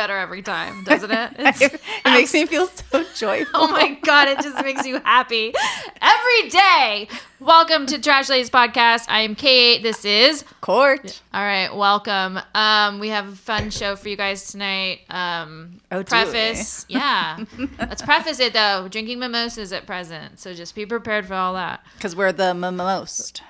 better every time, doesn't it? It makes me feel so joyful. Oh my god, it just makes you happy every day. Welcome to Trash Ladies Podcast. I am Kate. This is Court. all right. Welcome. Um, we have a fun show for you guys tonight. Um, Oh, preface. Yeah, let's preface it though. Drinking mimosas at present, so just be prepared for all that. Because we're the most.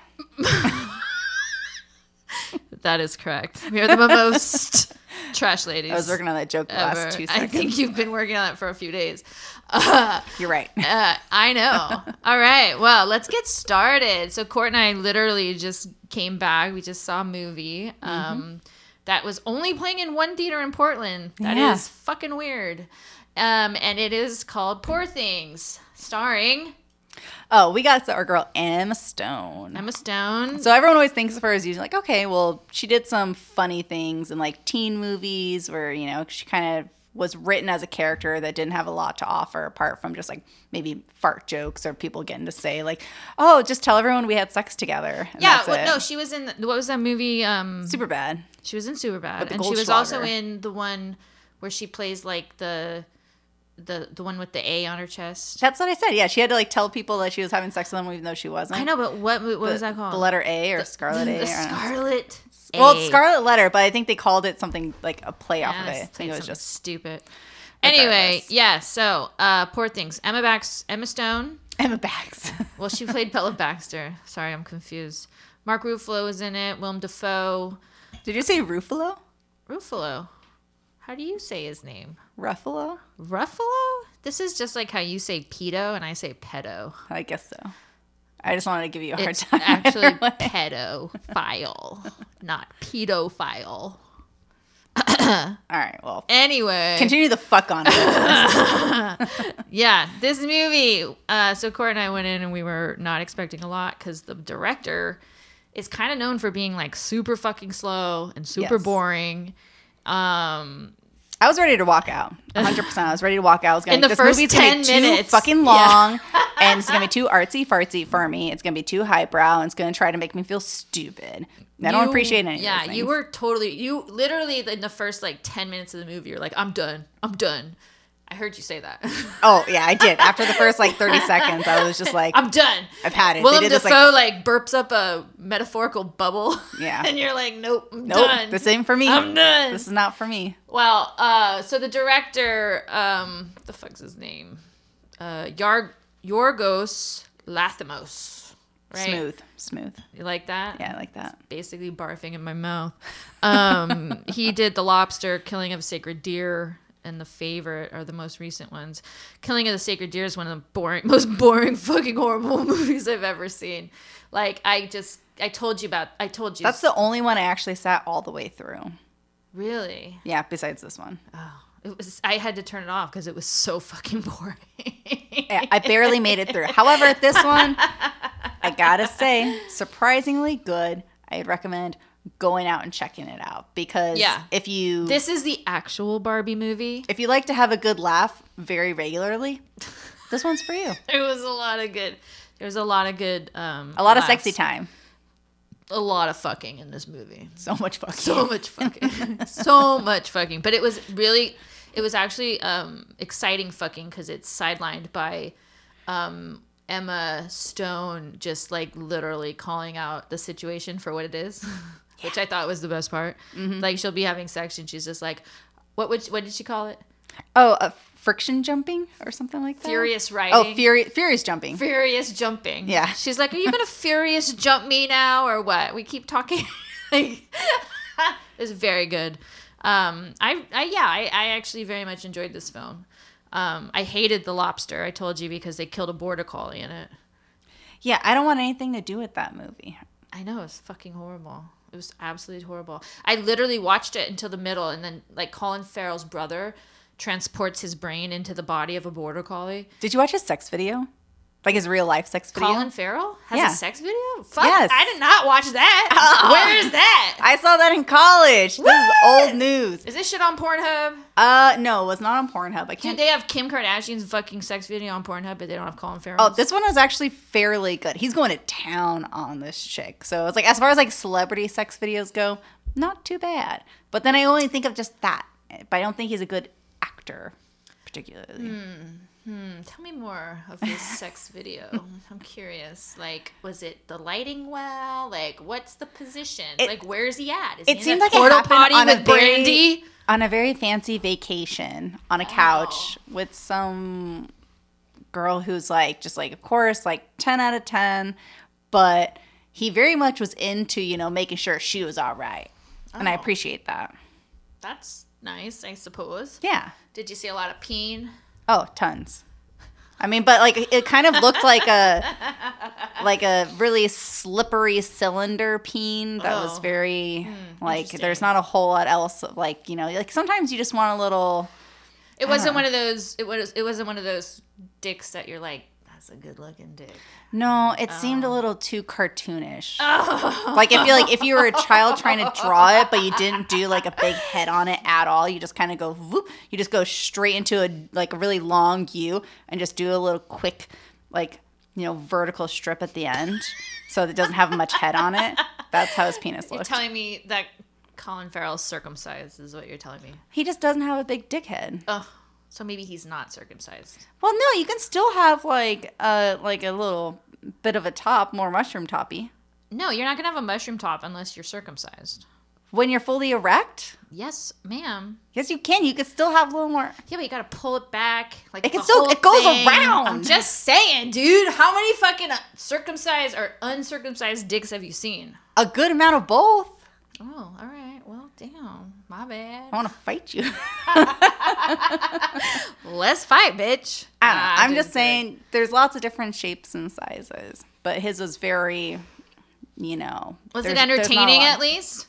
That is correct. We are the most trash ladies. I was working on that joke last two seconds. I think you've been working on it for a few days. Uh, You're right. Uh, I know. All right. Well, let's get started. So, Court and I literally just came back. We just saw a movie Mm-hmm. um, that was only playing in one theater in Portland. That is Yeah. fucking weird. Um, and it is called Poor Things, starring Oh, we got our girl Emma Stone. Emma Stone. So everyone always thinks of her as usually like, okay, well, she did some funny things in like teen movies where, you know, she kind of was written as a character that didn't have a lot to offer apart from just like maybe fart jokes or people getting to say like, oh, just tell everyone we had sex together. And yeah, that's well, no, she was in what was that movie? Um, Superbad. She was in Superbad, With the and she was also in the one where she plays like the the the one with the A on her chest. That's what I said. Yeah, she had to like tell people that she was having sex with them even though she wasn't. I know, but what what was that called? The letter A or Scarlet the, A. the. Scarlet. Well, A. it's Scarlet Letter, but I think they called it something like a play off Yeah, of it. I think it was just stupid. Anyway, yeah. So, uh, poor things. Emma Bax, Emma Stone. Emma Bax. Well, she played Bella Baxter. Sorry, I'm confused. Mark Ruffalo was in it. Willem Dafoe. Did you say Ruffalo? Ruffalo. How do you say his name? Ruffalo? Ruffalo? This is just like how you say pedo and I say pedo. I guess so. I just wanted to give you a hard It's time. actually pedophile, not pedophile. All right, well, Anyway, continue the fuck on. yeah, this movie. Uh, so Court and I went in and we were not expecting a lot because the director is kind of known for being like super fucking slow and super Yes. boring. Um, I was ready to walk out. 100%. I was ready to walk out. I was going In the this first movie's gonna 10 be too minutes. fucking Yeah. long, and it's going to be too artsy fartsy for me. It's going to be too highbrow, and it's going to try to make me feel stupid. I don't appreciate any Yeah, you were totally you literally in the first like ten minutes of the movie. You're like, I'm done. I'm done. I heard you say that. Oh, yeah, I did. After the first like 30 seconds, I was just like, I'm done. I've had it. Willem this, like- like, burps up a metaphorical bubble. Yeah. and you're like, nope, I'm nope, done. this ain't for me. I'm done. This is not for me. Well, uh, so the director, um, the fuck's his name? Uh, Yar- Yorgos Lanthimos. Right? Smooth, smooth. You like that? Yeah, I like that. Basically barfing in my mouth. Um, he did The Lobster, Killing of a Sacred Deer, and The Favorite are the most recent ones. Killing of the Sacred Deer is one of the boring, most boring, fucking horrible movies I've ever seen. Like I just, I told you about, I told you. That's the only one I actually sat all the way through. really. Yeah, besides this one. Oh, it was. I had to turn it off because it was so fucking boring. Yeah, I barely made it through. However, this one, I gotta say, surprisingly good. I'd recommend going out and checking it out because Yeah. if you This is the actual Barbie movie. if you like to have a good laugh very regularly, this one's for you. There was a lot of good. There was a lot of good. Um, A lot of sexy time. A lot of fucking in this movie. So much fucking. So much fucking. so much fucking. But it was really. It was actually um, exciting fucking because it's sidelined by um, Emma Stone just like literally calling out the situation for what it is, which I thought was the best part. Mm-hmm. Like she'll be having sex and she's just like, what would what did she call it? Oh, uh, friction jumping or something like that. Furious riding. Oh, riding. fury, furious jumping. furious jumping. Yeah. She's like, "Are you gonna furious jump me now, or what?" We keep talking. like, it's very good. Um, I, I, yeah, I, I actually very much enjoyed this film. Um, I hated the lobster. I told you because they killed a border collie in it. yeah, I don't want anything to do with that movie. I know it's fucking horrible. It was absolutely horrible. I literally watched it until the middle, and then like Colin Farrell's brother transports his brain into the body of a border collie. Did you watch his sex video? Like his real life sex video. Colin Farrell has Yeah. a sex video? Fuck, Yes. I did not watch that. Oh. Where is that? I saw that in college. This is old news. Is this shit on Pornhub? Uh, no, it was not on Pornhub. I can't. they have Kim Kardashian's fucking sex video on Pornhub, but they don't have Colin Farrell. Oh, this one was actually fairly good. He's going to town on this chick. So it's like, as far as like celebrity sex videos go, not too bad. But then I only think of just that. But I don't think he's a good actor, particularly. Hmm, tell me more of this sex video. I'm curious. Like, was it the lighting well? Like, what's the position? It- like, where's he at? Is it he seemed in a like it happened potty on a with very- Brandy? On a very fancy vacation on a oh. couch with some girl who's like, just like, of course, like 10 out of 10. But he very much was into, you know, making sure she was all right. And I Oh. appreciate that. That's nice, I suppose. Yeah. Did you see a lot of peen? Oh, tons. I mean, but like it kind of looked like a like a really slippery cylinder peen that was Oh. very hmm, like there's not a whole lot else of, like you know like sometimes you just want a little It wasn't one of those. It was. It wasn't one of those dicks that you're like, that's a good looking dick. no it seemed a oh. little too cartoonish oh. like I feel like if you were a child trying to draw it but you didn't do like a big head on it at all you just kind of go whoop, you just go straight into a like a really long U and just do a little quick like you know vertical strip at the end so that it doesn't have much head on it that's how his penis looks. You're telling me that Colin Farrell's circumcised is what you're telling me. he just doesn't have a big dick head Oh, so maybe he's not circumcised. well no you can still have like a like a little bit of a top more mushroom toppy No, you're not gonna have a mushroom top unless you're circumcised. when you're fully erect Yes, ma'am. yes you can you can still have a little more Yeah, but you gotta pull it back. Like It can still- it goes thing. around. I'm just saying, dude. How many fucking uh, circumcised or uncircumcised dicks have you seen? a good amount of both Oh, all right. Damn. My bad. I want to fight you. Let's fight, bitch. I don't know. I'm dude, just good. saying there's lots of different shapes and sizes, but his was very, you know. Was it there's- there's not a entertaining at least?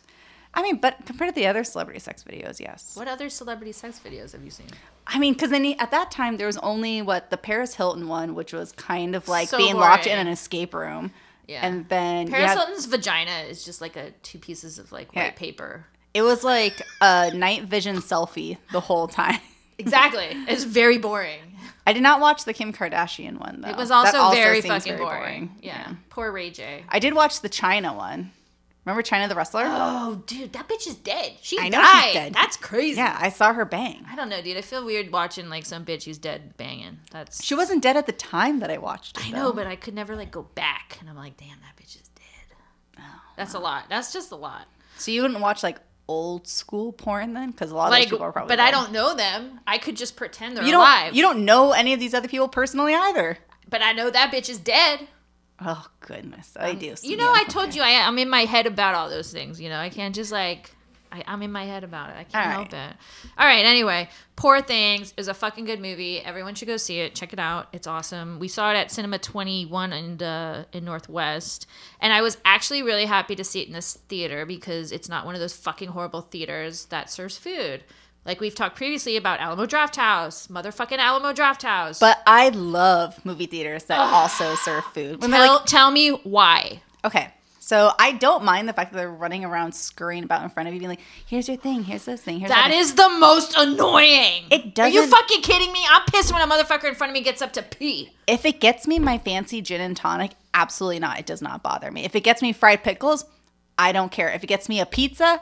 I mean, but compared to the other celebrity sex videos, yes. What other celebrity sex videos have you seen? I mean, because then he- at that time there was only what the Paris Hilton one, which was kind of like So being locked in an escape room, Yeah. and then Paris had- Hilton's vagina is just like a two pieces of like white Yeah. paper. It was like a night vision selfie the whole time. Exactly. it's very boring. I did not watch the Kim Kardashian one though. It was That also, very fucking very boring. Yeah. Poor Ray J. I did watch the Chyna one. Remember Chyna the wrestler? Oh, dude, that bitch is dead. She I know died. she's dead. That's crazy. Yeah, I saw her bang. I don't know, dude. I feel weird watching like some bitch who's dead banging. That's She wasn't dead at the time that I watched it. I though. know, but I could never like go back, and I'm like, damn, that bitch is dead. Oh, That's a lot. That's just a lot. So you wouldn't watch like old school porn then? Because a lot of Like, those people are probably. but I don't know them. I could just pretend they're You don't. alive. You don't know any of these other people personally either. But I know that bitch is dead. Oh goodness, I um, do. You know, I told you I, I'm in my head about all those things. You know, I can't just like. I, I'm in my head about it. I can't All help it. All right. Anyway, Poor Things is a fucking good movie. Everyone should go see it. Check it out. It's awesome. We saw it at Cinema 21 in uh, in Northwest, and I was actually really happy to see it in this theater because it's not one of those fucking horrible theaters that serves food. Like we've talked previously about Alamo Draft House, motherfucking Alamo Draft House. But I love movie theaters that also serve food. Tell, like, tell me why. okay, so I don't mind the fact that they're running around scurrying about in front of you, being like, "Here's your thing. Here's this thing. Here's That thing." the most annoying. It does. Are you fucking kidding me? I'm pissed when a motherfucker in front of me gets up to pee. If it gets me my fancy gin and tonic, absolutely not. It does not bother me. If it gets me fried pickles, I don't care. If it gets me a pizza,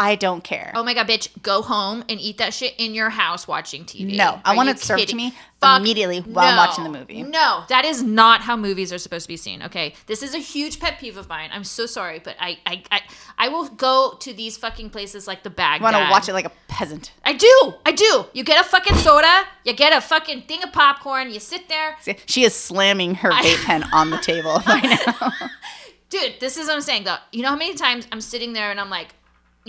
I don't care. Oh my god, bitch, go home and eat that shit in your house watching TV. No, I want it served to me Fuck immediately while I'm no. watching the movie. No, that is not how movies are supposed to be seen. Okay, this is a huge pet peeve of mine. I'm so sorry, but I I I, I will go to these fucking places like the bag. Want to watch it like a peasant. I do, I do. You get a fucking soda, you get a fucking thing of popcorn, you sit there, She is slamming her vape pen on the table right now. dude this is what i'm saying though you know how many times i'm sitting there and i'm like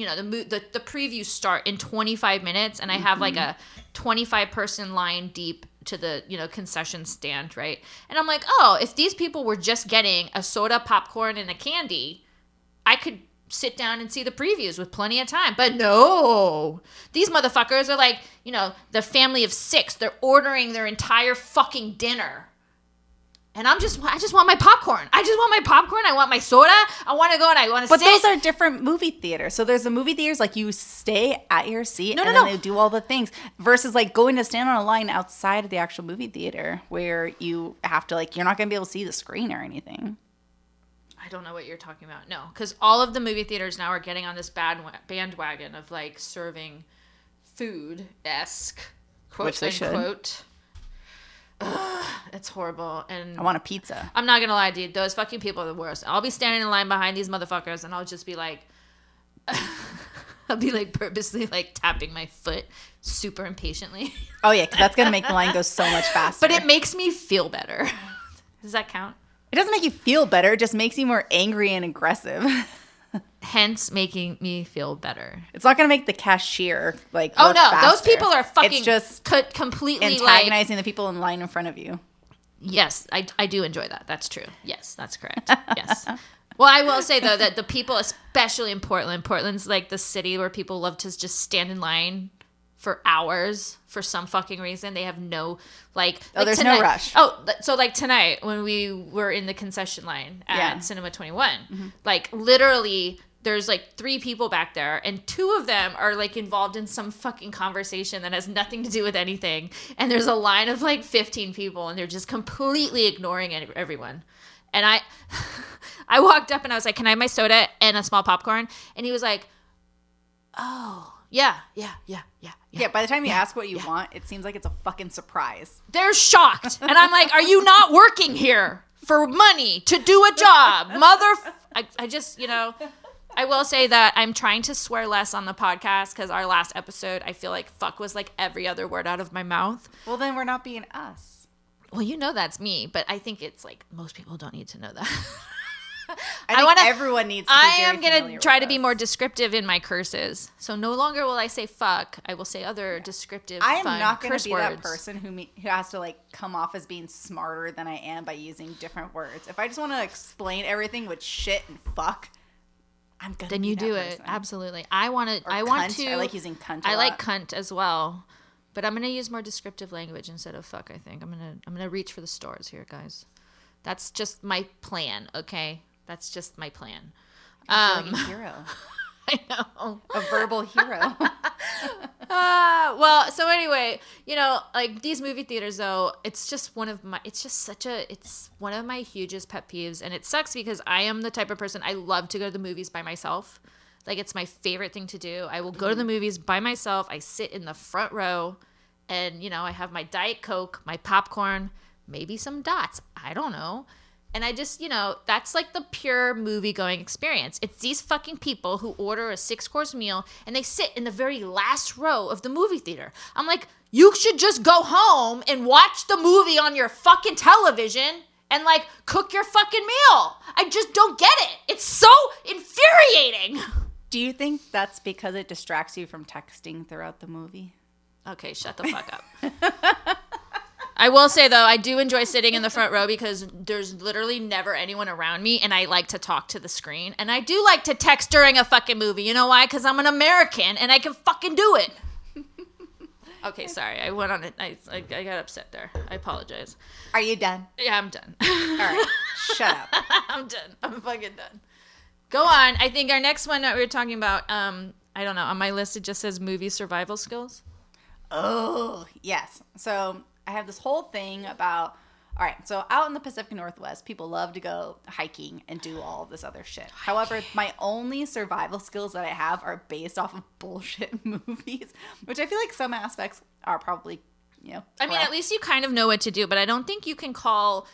you know the the, the previews start in 25 minutes and i have like mm-hmm. a 25 person line deep to the you know concession stand right? And i'm like oh if these people were just getting a soda popcorn and a candy i could sit down and see the previews with plenty of time. But no. these motherfuckers are like you know the family of six. They're ordering their entire fucking dinner And I'm just, I just want my popcorn. I just want my popcorn. I want my soda. I want to go and I want to But sit. those are different movie theaters. So there's the movie theaters like you stay at your seat No, and no, no. they do all the things versus like going to stand on a line outside of the actual movie theater where you have to like you're not going to be able to see the screen or anything. I don't know what you're talking about. No, because all of the movie theaters now are getting on this bad bandwagon of like serving food esque, quote Which they should. unquote. Ugh, it's horrible, and I want a pizza. I'm not gonna lie, dude. Those fucking people are the worst. I'll be standing in line behind these motherfuckers, and I'll just be like, I'll be like purposely like tapping my foot, super impatiently. Oh yeah, that's going to make the line go so much faster. but it makes me feel better. Does that count? it doesn't make you feel better, it just makes you more angry and aggressive. Hence, making me feel better. It's not going to make the cashier like Oh no, those people are fucking It's just co- completely like antagonizing the people in line in front of you. Yes, I, I do enjoy that. That's true. Yes, that's correct. Yes. Well, I will say though that the people, especially in Portland, Portland's like the city where people love to just stand in line for hours for some fucking reason. They have no like. Oh, like there's no rush. Oh, so like tonight when we were in the concession line at Yeah. Mm-hmm. Cinema Twenty One, like literally. There's like three people back there, and two of them are like involved in some fucking conversation that has nothing to do with anything. And there's a line of like 15 people, and they're just completely ignoring everyone. And I, I walked up and I was like, "Can I have my soda and a small popcorn?" And he was like, "Oh, yeah, yeah, yeah, yeah, yeah." Yeah, by the time you ask what you want, it seems like it's a fucking surprise. They're shocked, and I'm like, "Are you not working here for money to do a job, mother?" I, I just, you know. I will say that I'm trying to swear less on the podcast because our last episode, I feel like fuck was like every other word out of my mouth. Well, then we're not being us. Well, you know that's me, but I think it's like most people don't need to know that. I, I wanna- everyone needs to be I am gonna try to be more descriptive in my curses. So no longer will I say fuck. I will say other descriptive I am not gonna be words. that person who me, who has to like come off as being smarter than I am by using different words. If I just want to explain everything with shit and fuck, I'm gonna. Then you do it. person. Absolutely. I want to I want to I like using cunt. I I like cunt as well. But I'm going to use more descriptive language instead of fuck, I think. I'm going to I'm going to reach for the stars here, guys. That's just my plan, okay? That's just my plan. like Um a hero, I know. a verbal hero. Uh, well, so anyway, you know, like these movie theaters though, it's just one of my it's just such a it's one of my hugest pet peeves and it sucks because I am the type of person I love to go to the movies by myself. Like it's my favorite thing to do. I will go to the movies by myself. I sit in the front row and you know, I have my diet coke, my popcorn, maybe some dots. I don't know. And I just, you know, that's like the pure movie going experience. It's these fucking people who order a six course meal and they sit in the very last row of the movie theater. I'm like, you should just go home and watch the movie on your fucking television and like cook your fucking meal. I just don't get it. It's so infuriating. do you think that's because it distracts you from texting throughout the movie? Okay, shut the fuck up. I will say though, I do enjoy sitting in the front row because there's literally never anyone around me, and I like to talk to the screen, and I do like to text during a fucking movie. You know why? Because I'm an American and I can fucking do it. Okay, sorry, I went on it. I, I, I got upset there. I apologize. Are you done? Yeah, I'm done. All right, shut up. I'm done. I'm fucking done. Go on. I think our next one that we were talking about, um, I don't know. On my list, it just says movie survival skills. Oh, yes. So I have this whole thing about. All right, so out in the Pacific Northwest, people love to go hiking and do all this other shit. However, my only survival skills that I have are based off of bullshit movies, which I feel like some aspects are probably, you know. I mean, at least you kind of know what to do, but I don't think you can call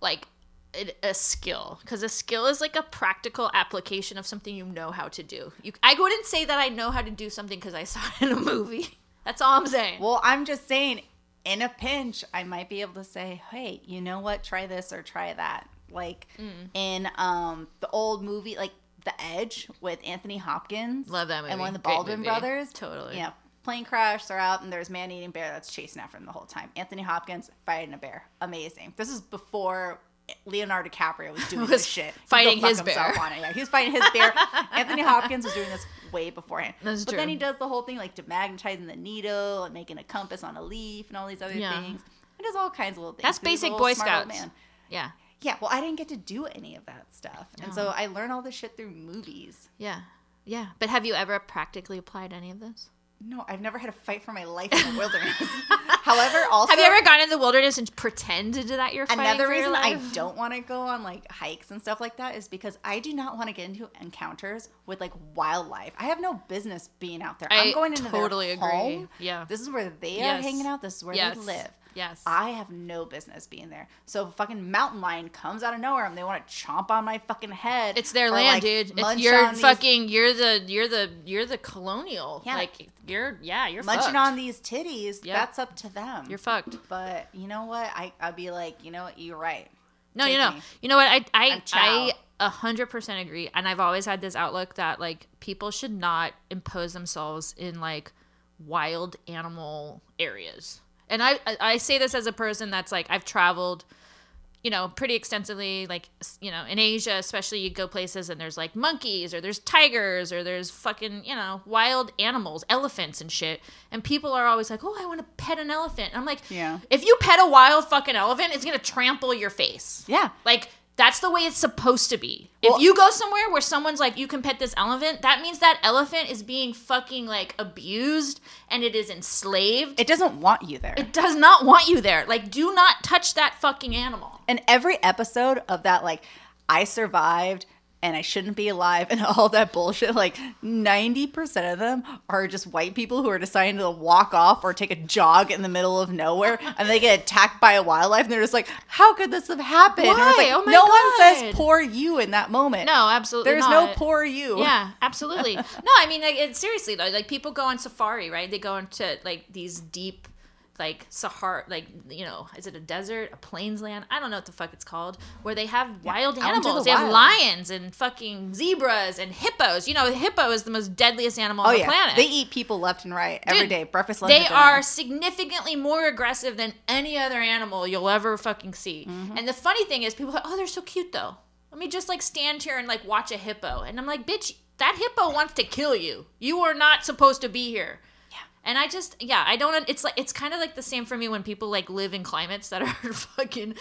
like it a skill because a skill is like a practical application of something you know how to do. You, I wouldn't say that I know how to do something because I saw it in a movie. That's all I'm saying. Well, I'm just saying, in a pinch, I might be able to say, "Hey, you know what? Try this or try that." Like Mm. in um the old movie, like The Edge with Anthony Hopkins. Love that movie. And one of the Baldwin brothers. Totally. Yeah. Plane crash, they're out, and there's man eating bear that's chasing after them the whole time. Anthony Hopkins fighting a bear. Amazing. This is before Leonardo DiCaprio was doing Was this shit. Fighting his bear. On it. Yeah, he was fighting his bear. Anthony Hopkins was doing this way beforehand. That's but true. then he does the whole thing like demagnetizing the needle and making a compass on a leaf and all these other Yeah. things. He does all kinds of little things. That's He's basic Boy smart Man. Yeah. Yeah, well, I didn't get to do any of that stuff. And so I learned all this shit through movies. Yeah. Yeah. But have you ever practically applied any of this? No, I've never had a fight for my life in the wilderness. However, also Have you ever gone into the wilderness and pretended that you're fighting Another for your reason I don't want to go on like hikes and stuff like that is because I do not want to get into encounters with like wildlife. I have no business being out there. I am going into totally their agree. home. Yeah. This is where they Yes. are hanging out. This is where Yes. they live. Yes. I have no business being there. So if a fucking mountain lion comes out of nowhere and they want to chomp on my fucking head. It's their land, like, dude. It's, you're on these- fucking. You're the. You're the. You're the colonial. Yeah. Like you're. Yeah. You're munching fucked. on these titties. Yep. That's up to them. You're fucked. But you know what? I I'd be like, you know what? You're right. No, Take you know, me. you know what? I I. I a hundred percent agree, and I've always had this outlook that like people should not impose themselves in like wild animal areas. And I I- say this as a person that's like I've traveled, you know, pretty extensively. Like you know, in Asia, especially, you go places and there's like monkeys or there's tigers or there's fucking you know wild animals, elephants and shit. And people are always like, oh, I want to pet an elephant. And I'm like, Yeah. if you pet a wild fucking elephant, it's gonna trample your face. Yeah. Like that's the way it's supposed to be. Well- if you go somewhere where someone's like, you can pet this elephant, that means that elephant is being fucking like abused and it is enslaved. It, It doesn't want you there. It does not want you there. Like, do not touch that fucking animal. And every episode of that, like, I survived and I shouldn't be alive and all that bullshit, like 90% of them are just white people who are deciding to walk off or take a jog in the middle of nowhere and they get attacked by a wildlife and they're just like, how could this have happened? Why? like, Oh my no one says poor you in that moment. No, absolutely There's no poor you. Yeah, absolutely. no, I mean, like, seriously though. Like people go on safari, right? They go into like these deep, like Sahara, like you know, is it a desert, a plains land? I don't know what the fuck it's called, where they have wild out animals. the They have lions and fucking zebras and hippos. You know, the hippo is the most deadliest animal Oh, on the yeah. planet. They eat people left and right every Dude, day. Breakfast, lunch, they are significantly more aggressive than any other animal you'll ever fucking see. Mm-hmm. And the funny thing is, people are like, oh, they're so cute though. Let me just like stand here and like watch a hippo. And I'm like, bitch, that hippo wants to kill you. You are not supposed to be here. And I just, yeah, I don't. It's like it's kind of like the same for me when people like live in climates that are fucking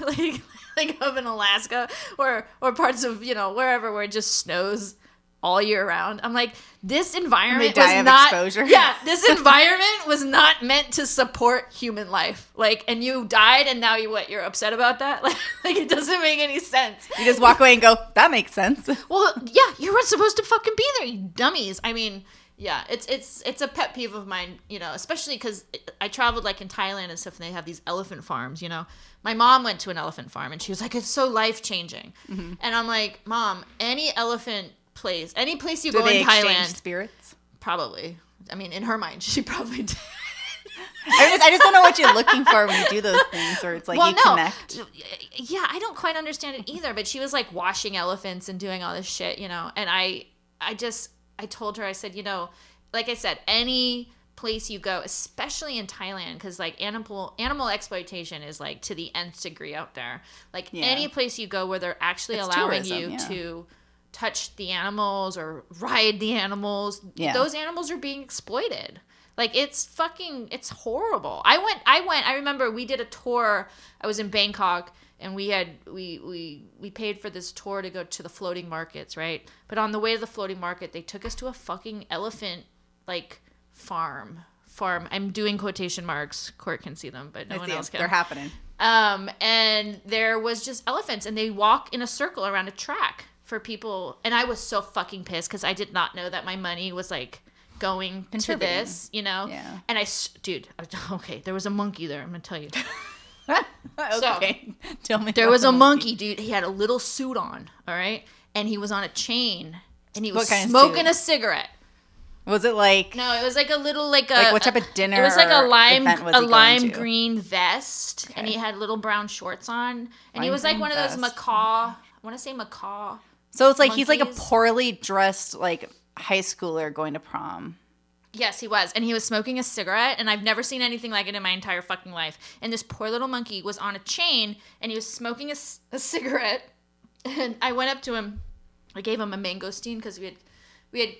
like like up in Alaska or or parts of you know wherever where it just snows all year round. I'm like, this environment die was not. exposure. Yeah, this environment was not meant to support human life. Like, and you died, and now you what? You're upset about that? Like, like it doesn't make any sense. You just walk away and go, that makes sense. Well, yeah, you weren't supposed to fucking be there, you dummies. I mean, yeah, it's it's it's a pet peeve of mine, you know, especially because I traveled like in Thailand and stuff, and they have these elephant farms. You know, my mom went to an elephant farm, and she was like, "It's so life changing," Mm-hmm. and I'm like, "Mom, any elephant place, any place you Do go in Thailand, spirits? probably." I mean, in her mind, she probably did. I just, I just don't know what you're looking for when you do those things, or it's like you connect. Yeah, I don't quite understand it either. But she was like washing elephants and doing all this shit, you know. And I, I just, I told her, I said, you know, like I said, any place you go, especially in Thailand, because like animal animal exploitation is like to the nth degree out there. Like Yeah. any place you go where they're actually It's allowing tourism, you yeah. to touch the animals or ride the animals, Yeah. those animals are being exploited. Like it's fucking it's horrible. I went I went I remember we did a tour. I was in Bangkok and we had we we we paid for this tour to go to the floating markets, right? But on the way to the floating market, they took us to a fucking elephant like farm. Farm. I'm doing quotation marks. Court can see them, but no I one else can. They're happening. Um, and there was just elephants, and they walk in a circle around a track for people. And I was so fucking pissed because I did not know that my money was like going to this, you know. Yeah. And I, dude, okay, there was a monkey there. I'm gonna tell you, okay, tell me. there was a monkey, dude. He had a little suit on, all right, and he was on a chain, and he was smoking a cigarette. Was it like? No, it was like a little like a Like what type of dinner It was like a lime a lime green vest, and he had little brown shorts on, and he was like one of those macaw. I want to say macaw. So it's like he's like a poorly dressed like high schooler going to prom. Yes, he was, and he was smoking a cigarette, and I've never seen anything like it in my entire fucking life. And this poor little monkey was on a chain, and he was smoking a cigarette. And I went up to him, I gave him a mangosteen because we had we had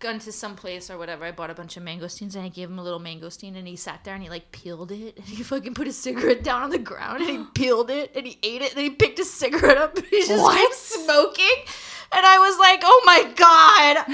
gone to some place or whatever. I bought a bunch of mangosteens and I gave him a little mangosteen and he sat there and he like peeled it and he fucking put his cigarette down on the ground and he peeled it and he ate it and he picked his cigarette up and he just What? kept smoking. And I was like, oh my god.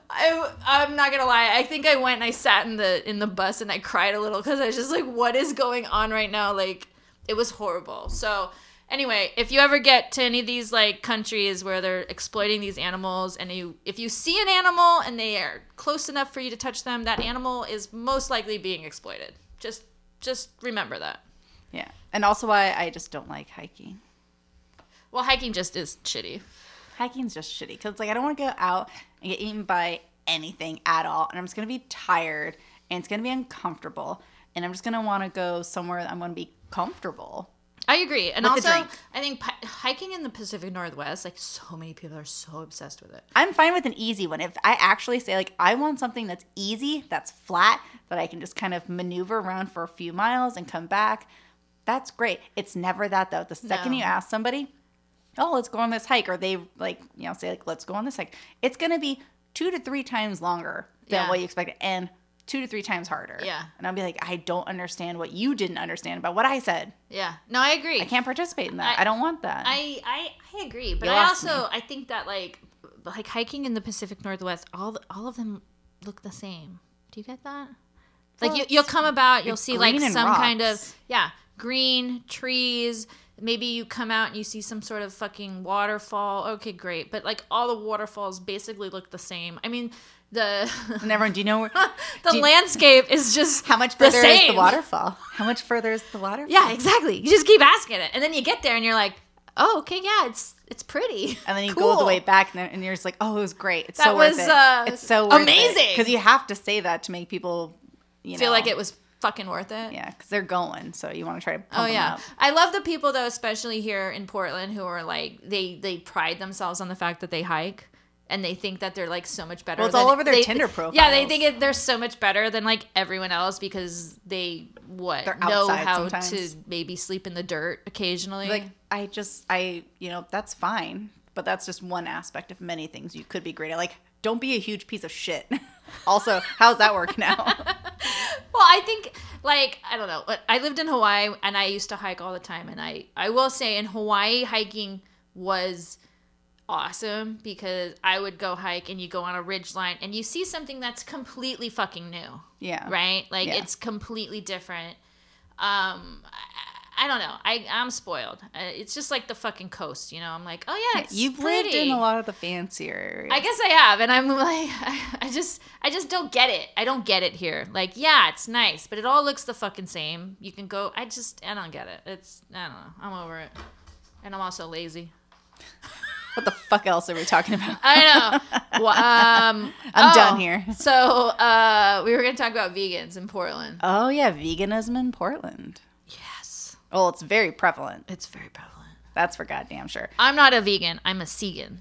I, I'm not gonna lie. I think I went and I sat in the in the bus and I cried a little because I was just like, what is going on right now? Like, it was horrible. So anyway, if you ever get to any of these like countries where they're exploiting these animals, and you if you see an animal and they are close enough for you to touch them, that animal is most likely being exploited. Just just remember that. Yeah. And also why I just don't like hiking. Well, hiking just is shitty. Hiking's just shitty because like I don't want to go out and get eaten by anything at all, and I'm just gonna be tired and it's gonna be uncomfortable, and I'm just gonna want to go somewhere that I'm gonna be comfortable. I agree, and With also. I think hiking in the Pacific Northwest, like so many people are so obsessed with it. I'm fine with an easy one. If I actually say like I want something that's easy, that's flat, that I can just kind of maneuver around for a few miles and come back, that's great. It's never that though. The second No. you ask somebody, "Oh, let's go on this hike," or they like you know say like, "Let's go on this hike," it's gonna be two to three times longer than Yeah. what you expected, and two to three times harder. Yeah. and I'll be like, I don't understand what you didn't understand about what I said. Yeah, no, I agree. I can't participate in that. I- I, don't want that. I, I I agree, but You I also I think that like like hiking in the Pacific Northwest, all the, all of them look the same. Do you get that? Like Well, you, you'll come about, you'll see like some kind of yeah green trees. Maybe you come out and you see some sort of fucking waterfall. Okay, great, but like all the waterfalls basically look the same. I mean, the and everyone, do you know where? the you- landscape is just How much the further is the waterfall? How much further is the waterfall? Yeah, exactly. You just keep asking it, and then you get there, and you're like, "Oh, okay, yeah, it's it's pretty." And then you go all the way back, and, and you're just like, "Oh, it was great. It's That so worth it. uh, it's so amazing." Because you have to say that to make people, you Feel know, like it was fucking worth it. Yeah, because they're going, so you want to try to. Pump Oh them yeah. I love the people though, especially here in Portland, who are like they they pride themselves on the fact that they hike. And they think that they're like so much better. Well, it's than- all over their they- Tinder profile. Yeah, they think it, they're so much better than like everyone else because they what They're know how sometimes. to maybe sleep in the dirt occasionally. Like I just, I, you know, that's fine, but that's just one aspect of many things you could be great at. Like, don't be a huge piece of shit. also, how's that working out? Well, I think like I don't know. I lived in Hawaii and I used to hike all the time and I I will say in Hawaii hiking was awesome because I would go hike and you go on a ridge line and you see something that's completely fucking new. Yeah. Right? Like Yeah. it's completely different. Um I, I don't know. I I'm spoiled. Uh, it's just like the fucking coast, you know. I'm like, "Oh yeah, it's You've pretty. lived in a lot of the fancier areas. I guess I have, and I'm like, I just, I just don't get it. I don't get it here. Like, yeah, it's nice, but it all looks the fucking same. You can go. I just, I don't get it. It's, I don't know. I'm over it, and I'm also lazy. what the fuck else are we talking about? I know. well, um, I'm oh, done here. So, uh, we were gonna talk about vegans in Portland. Oh yeah, veganism in Portland. Yes, Well, it's very prevalent. it's very prevalent. That's for goddamn sure. I'm not a vegan. I'm a seagan.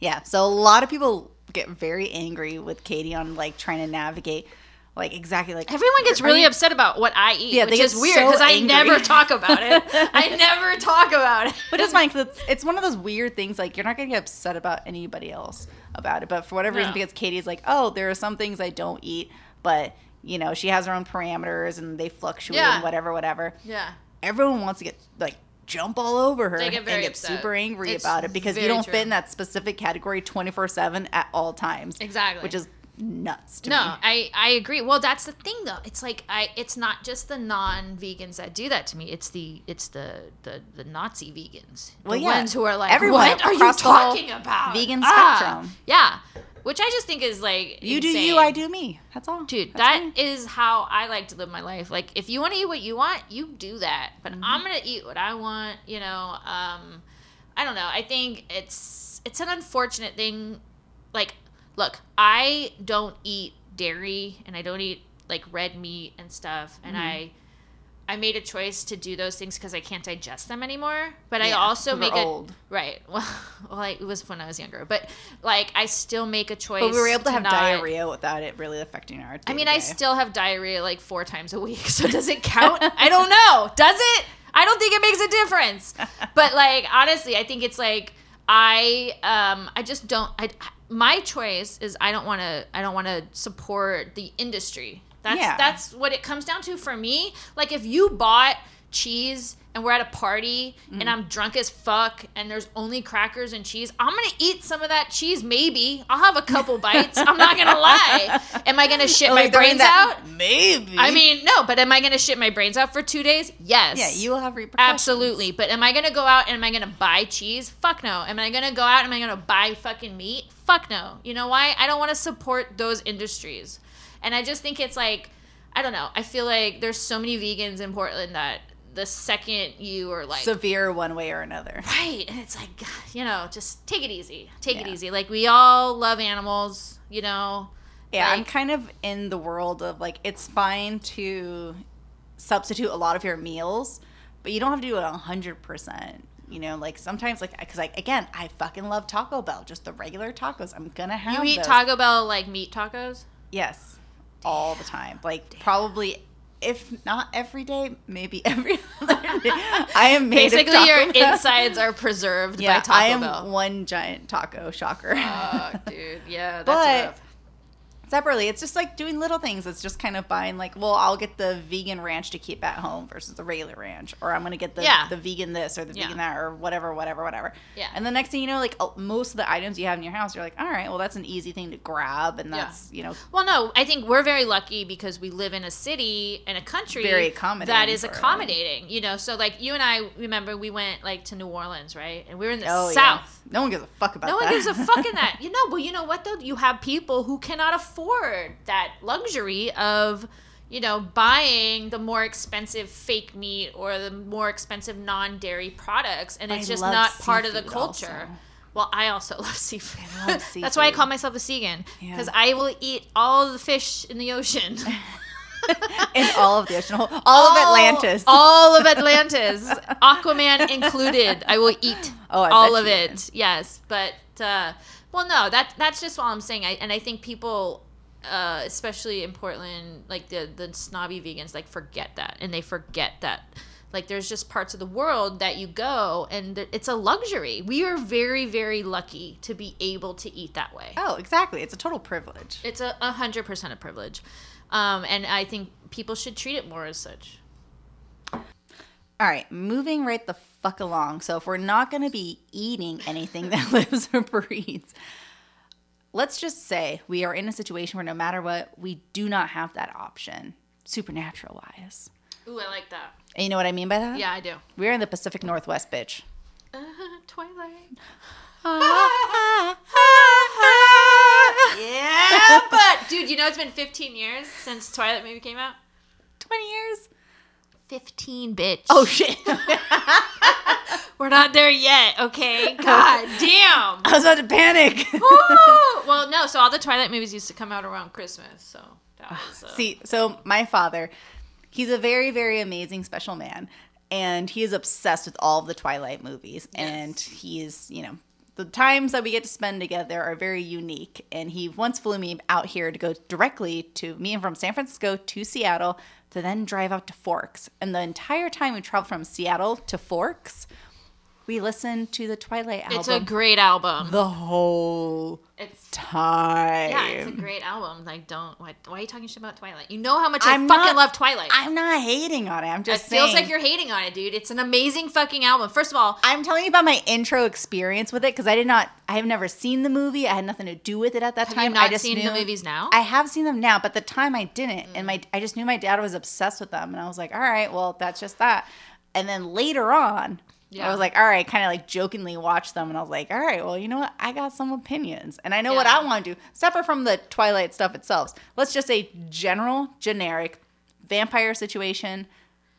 Yeah. So a lot of people get very angry with Katie on like trying to navigate, like exactly like Everyone gets really you- upset about what I eat, Yeah, which is weird so because I never talk about it. I never talk about it. But it's fine because it's, it's one of those weird things. Like you're not gonna get upset about anybody else about it, but for whatever reason, because Katie's like, oh, there are some things I don't eat, but you know she has her own parameters and they fluctuate Yeah. and whatever, whatever. Yeah. Everyone wants to get like jump all over her get and get upset. super angry It's about it because you don't true. fit in that specific category 24 seven at all times. Exactly. Which is nuts to No, me. I I agree. Well, that's the thing though. It's like I it's not just the non-vegans that do that to me. It's the it's the the, the Nazi vegans. Well, the yeah. ones who are like, Everyone what are you talking about? vegan Ah. spectrum. Yeah, which I just think is like You do you, I do me. That's all. Dude, That's that fine. is how I like to live my life. Like, if you want to eat what you want, you do that. But Mm-hmm. I'm gonna eat what I want. You know, um, I don't know. I think it's it's an unfortunate thing. Like, look, I don't eat dairy and I don't eat like red meat and stuff, and Mm-hmm. I. I made a choice to do those things because I can't digest them anymore. But I Yeah, also 'cause we're make a old. right. Well, well, it was when I was younger, but like I still make a choice. But we were able to have not- diarrhea without it really affecting our. I mean, I still have diarrhea like four times a week, so does it count? I don't know. Does it? I don't think it makes a difference. But like honestly, I think it's like I um I just don't I my choice is I don't want to I don't want to support the industry. That's Yeah. that's what it comes down to for me. Like if you bought cheese and we're at a party Mm. and I'm drunk as fuck and there's only crackers and cheese, I'm gonna eat some of that cheese. Maybe I'll have a couple bites. I'm not gonna lie. Am I gonna shit my Like, brains that- out? Maybe. I mean, no. But am I gonna shit my brains out for two days? Yes. yeah, you will have repercussions. Absolutely. But am I to go out and am I to buy cheese? Fuck no. Am I to go out and am I to buy fucking meat? Fuck no. You know why? I don't want to support those industries. And I just think it's like, I don't know. I feel like there's so many vegans in Portland that the second you are like, Severe one way or another. right. And it's like, you know, just take it easy. Take it easy. Like, we all love animals, you know. Yeah, I'm kind of in the world of like it's fine to substitute a lot of your meals, but you don't have to do it hundred percent. You know, like sometimes, like because like again, I fucking love Taco Bell, just the regular tacos. I'm gonna have. You eat those. Taco Bell like meat tacos? Yes, all the time. Like probably, if not every day, maybe every other day. I am made of Basically, your Bell. insides are preserved Yeah, by Taco I am Bell. one giant taco shocker. Fuck, dude. Yeah, that's But- rough. Separately it's just like doing little things it's just kind of buying like well i'll get the vegan ranch to keep at home versus the regular ranch or i'm gonna get the, Yeah. the vegan this or the Yeah. vegan that or whatever whatever whatever Yeah. and the next thing you know like uh, most of the items you have in your house you're like all right well that's an easy thing to grab and Yeah. that's you know Well, no, I think we're very lucky because we live in a city and a country Very accommodating that is it. accommodating. You know, so like you and I remember we went like to New Orleans, right? And we were in the oh South. yeah no one gives a fuck about that. No that one gives a fuck in that. You know, but you know what though? You have people who cannot afford that luxury of, you know, buying the more expensive fake meat or the more expensive non-dairy products, and it's I just not part of the culture. also. Well, I also love seafood. love That's why I call myself a seagan Yeah. because I will eat all the fish in the ocean. in all of the ocean all, all of atlantis All of Atlantis, Aquaman included. I will eat Oh, I all of it. Yes, but uh, well, no, that that's just all I'm saying. I, and I think people, uh, especially in Portland, like the the snobby vegans, like forget that, and they forget that. Like there's just parts of the world that you go and it's a luxury. We are very very lucky to be able to eat that way. oh exactly it's a total privilege It's a hundred percent a privilege, um, and I think people should treat it more as such. All right, moving right the fuck along. So if we're not going to be eating anything that lives or breathes, let's just say we are in a situation where no matter what, we do not have that option, supernatural wise. Ooh, I like that. And you know what I mean by that? Yeah, I do. We're in the Pacific Northwest, bitch. Uh, Twilight. yeah, but dude, you know it's been 15 years since Twilight movie came out. 20 years? 15, bitch. Oh, shit. We're not there yet. Okay, god damn. I was about to panic. Woo! well, no. So all the Twilight movies used to come out around Christmas. So that was. Uh, See, so my father, he's a very, very amazing special man, and he is obsessed with all the Twilight movies. And he's, you know, the times that we get to spend together are very unique. And he once flew me out here to go directly to me and from San Francisco to Seattle to then drive out to Forks. And the entire time we traveled from Seattle to Forks, we listened to the Twilight album it's a great album. the whole It's time. yeah, it's a great album. Like, don't why, why are you talking shit about Twilight? You know how much I I'm fucking not- love Twilight. I'm not hating on it. I'm just. it just feels like you're hating on it, dude. It's an amazing fucking album. First of all, I'm telling you about my intro experience with it because I did not. I have never seen the movie. I had nothing to do with it at that have time. you not I just seen knew, the movies now? I have seen them now, but the time I didn't, and Mm. my I just knew my dad was obsessed with them, and I was like, all right, well, that's just that. And then later on, Yeah. I was like, all right, kind of like jokingly watched them, and I was like, all right, well, you know what? I got some opinions, and I know what I want to do, separate from the Twilight stuff itself. Let's just say general, generic, vampire situation,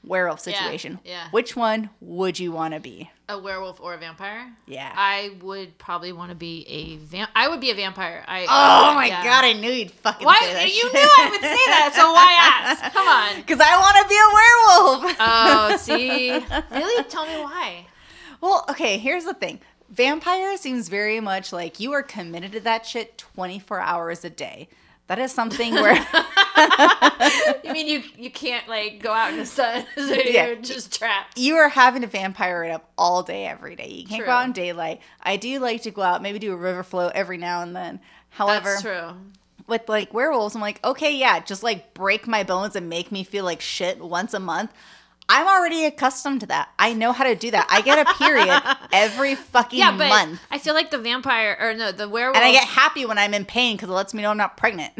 werewolf situation. yeah. Which one would you want to be? a werewolf or a vampire? Yeah. I would probably want to be a vamp. I would be a vampire. I. Oh my yeah. god, I knew you'd fucking Why say that you knew I would say that? So why ask? Come on. Because I want to be a werewolf. Oh, see, really? Tell me why. well, okay, here's the thing. Vampire seems very much like you are committed to that shit 24 hours a day. That is something where you mean you you can't like go out in the sun, so Yeah. you're just trapped. you are having a vampire right up all day, every day. You can't True. go out in daylight. I do like to go out, maybe do a river float every now and then. However, That's true. with like werewolves, I'm like, okay, yeah, just like break my bones and make me feel like shit once a month. I'm already accustomed to that. I know how to do that. I get a period every fucking Yeah, but month. I feel like the vampire or no, the werewolf. And I get happy when I'm in pain because it lets me know I'm not pregnant.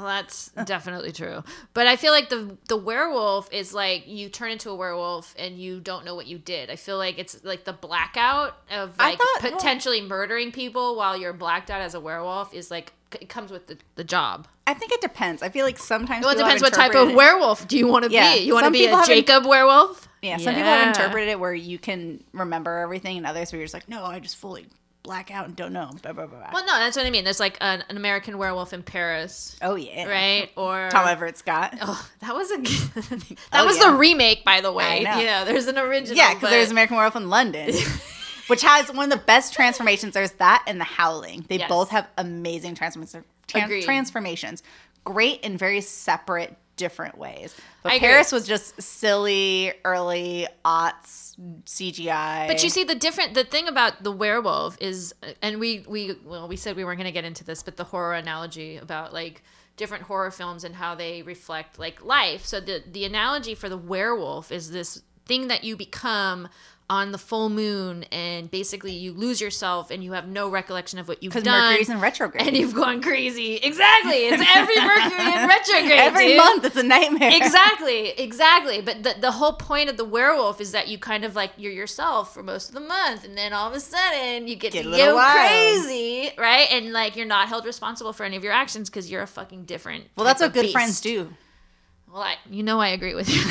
Well, that's definitely true. But I feel like the the werewolf is like you turn into a werewolf and you don't know what you did. I feel like it's like the blackout of I like thought- potentially murdering people while you're blacked out as a werewolf is like it comes with the, the job. I think it depends. I feel like sometimes Well, it depends what type of werewolf do you want to Yeah, be. You want to be a Jacob werewolf? Yeah, some people have interpreted it where you can remember everything, and others where you're just like, no, I just fully black out and don't know. Blah, blah, blah. Well, no, that's what I mean. There's like an, an American werewolf in Paris, oh yeah, right? Or Tom Everett Scott. Oh, that was a that Oh, was yeah. the remake, by the way. I know. You know, there's an original. yeah, because but- there's American Werewolf in London, which has one of the best transformations. There's that and The Howling. They Yes. both have amazing transformations. Tran- transformations, great in very separate, different ways. But I agree. Paris was just silly, early aughts CGI. But you see the different the thing about the werewolf is and we we well we said we weren't going to get into this but the horror analogy about like different horror films and how they reflect like life. So the the analogy for the werewolf is this thing that you become on the full moon and basically you lose yourself and you have no recollection of what you've done. because. Mercury's in retrograde. and you've gone crazy. Exactly. It's every Mercury in retrograde. Every dude. month, it's a nightmare. exactly exactly but the, the whole point of the werewolf is that you kind of like you're yourself for most of the month and then all of a sudden you get, Get to go wild. crazy right and like you're not held responsible for any of your actions because you're a fucking different Well, that's what good friends do. Well I, you know i agree with you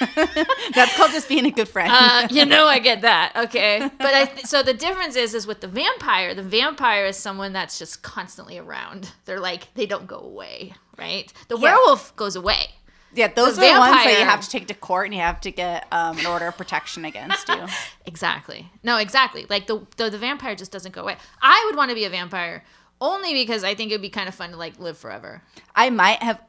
That's called just being a good friend. uh, you know i get that okay but i th- so the difference is is with the vampire the vampire is someone that's just constantly around they're like they don't go away right the Yeah. werewolf goes away yeah, those the are the ones that you have to take to court and you have to get um, an order of protection against you. Exactly. No, exactly. Like the, the the vampire just doesn't go away. I would want to be a vampire only because I think it'd be kind of fun to like live forever. I might have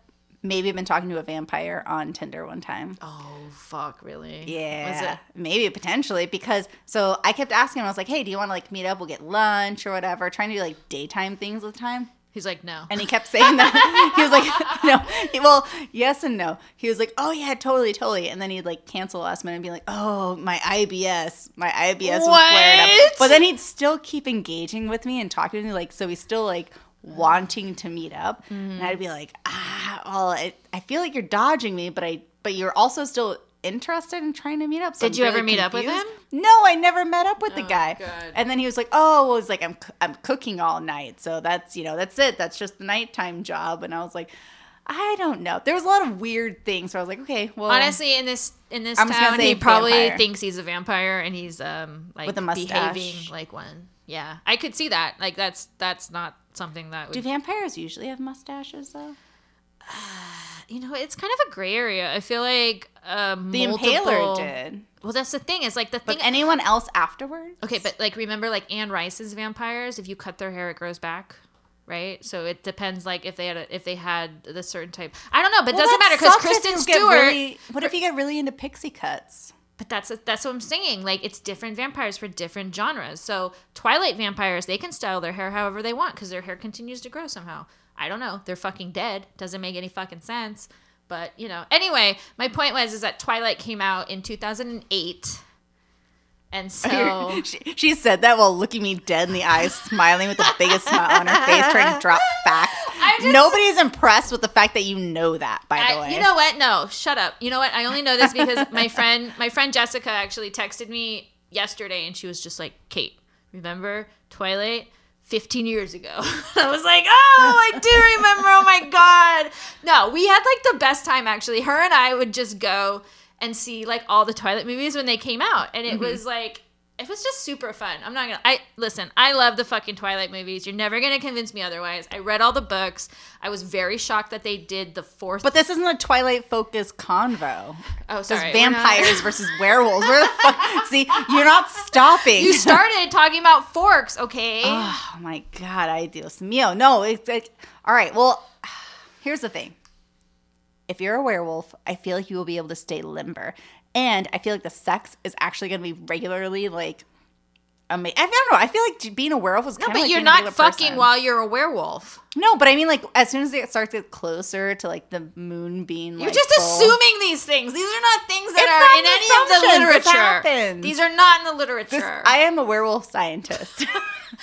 maybe I've been talking to a vampire on Tinder one time. Oh fuck, really? Yeah, Was it? maybe potentially because so I kept asking him. I was like, "Hey, do you want to like meet up? We'll get lunch or whatever." Trying to do like daytime things with time, He's like, no. and he kept saying that. he was like, "No." He- well, yes and no. He was like, "Oh yeah, totally, totally," and then he'd like cancel last minute and be like, "Oh, my IBS, my IBS was flared up." But then he'd still keep engaging with me and talking to me, like so. He's still like wanting to meet up, Mm-hmm. and I'd be like, "Ah, well, I, I feel like you're dodging me, but I, but you're also still." interested in trying to meet up so Did I'm you ever really meet up with him? no i never met up with the Oh, guy good. and then he was like oh well it's like i'm i'm cooking all night so that's you know that's it that's just the nighttime job and i was like I don't know. There was a lot of weird things. So I was like, okay, well, Honestly, in this in this I'm town, he probably vampire. thinks he's a vampire and he's um like With a mustache. behaving like one. Yeah, I could see that. Like that's that's not something that would do vampires usually have mustaches though? you know it's kind of a gray area. I feel like um, The multiple- Impaler did, Well, that's the thing. Is like the but thing. anyone else afterwards? Okay, but like remember like Anne Rice's vampires, if you cut their hair it grows back, right? So it depends like if they had a, if they had the certain type. I don't know, but it doesn't matter if Kristen Stewart really- what if you get really into pixie cuts? But that's that's what I'm saying. Like it's different vampires for different genres. So Twilight vampires, they can style their hair however they want cuz their hair continues to grow somehow. I don't know. They're fucking dead. Doesn't make any fucking sense. But, you know. Anyway, my point was is that Twilight came out in 2008. And so she, she said that while looking me dead in the eyes, smiling with the biggest smile on her face, trying to drop facts. I just- Nobody's impressed with the fact that you know that. By the way, you know what? No, shut up. You know what? I only know this because my friend, my friend Jessica, actually texted me yesterday, and she was just like, "Kate, remember Twilight? 15 years ago." I was like, "Oh, I do remember. Oh my god!" No, we had like the best time. Actually, her and I would just go and see like all the Twilight movies when they came out, and it mm-hmm. was like. It was just super fun. I'm not gonna. I listen. I love the fucking Twilight movies. You're never gonna convince me otherwise. I read all the books. I was very shocked that they did the fourth But this isn't a Twilight focused convo. Oh, sorry. vampires versus werewolves. Where the fuck? See, you're not stopping. You started talking about forks, okay? Oh my god, I Dios mío. No, it's like all right. Well, here's the thing. If you're a werewolf, I feel like you will be able to stay limber. And I feel like the sex is actually going to be regularly like amazing. I don't know. I feel like being a werewolf is No, kind of but like you're not fucking person. while you're a werewolf. No, but I mean, like as soon as it starts to get closer to like the moon being, You're like, just full- assuming these things. These are not things that It's are in any of the. This literature. These are not in the This, literature. I am a werewolf scientist.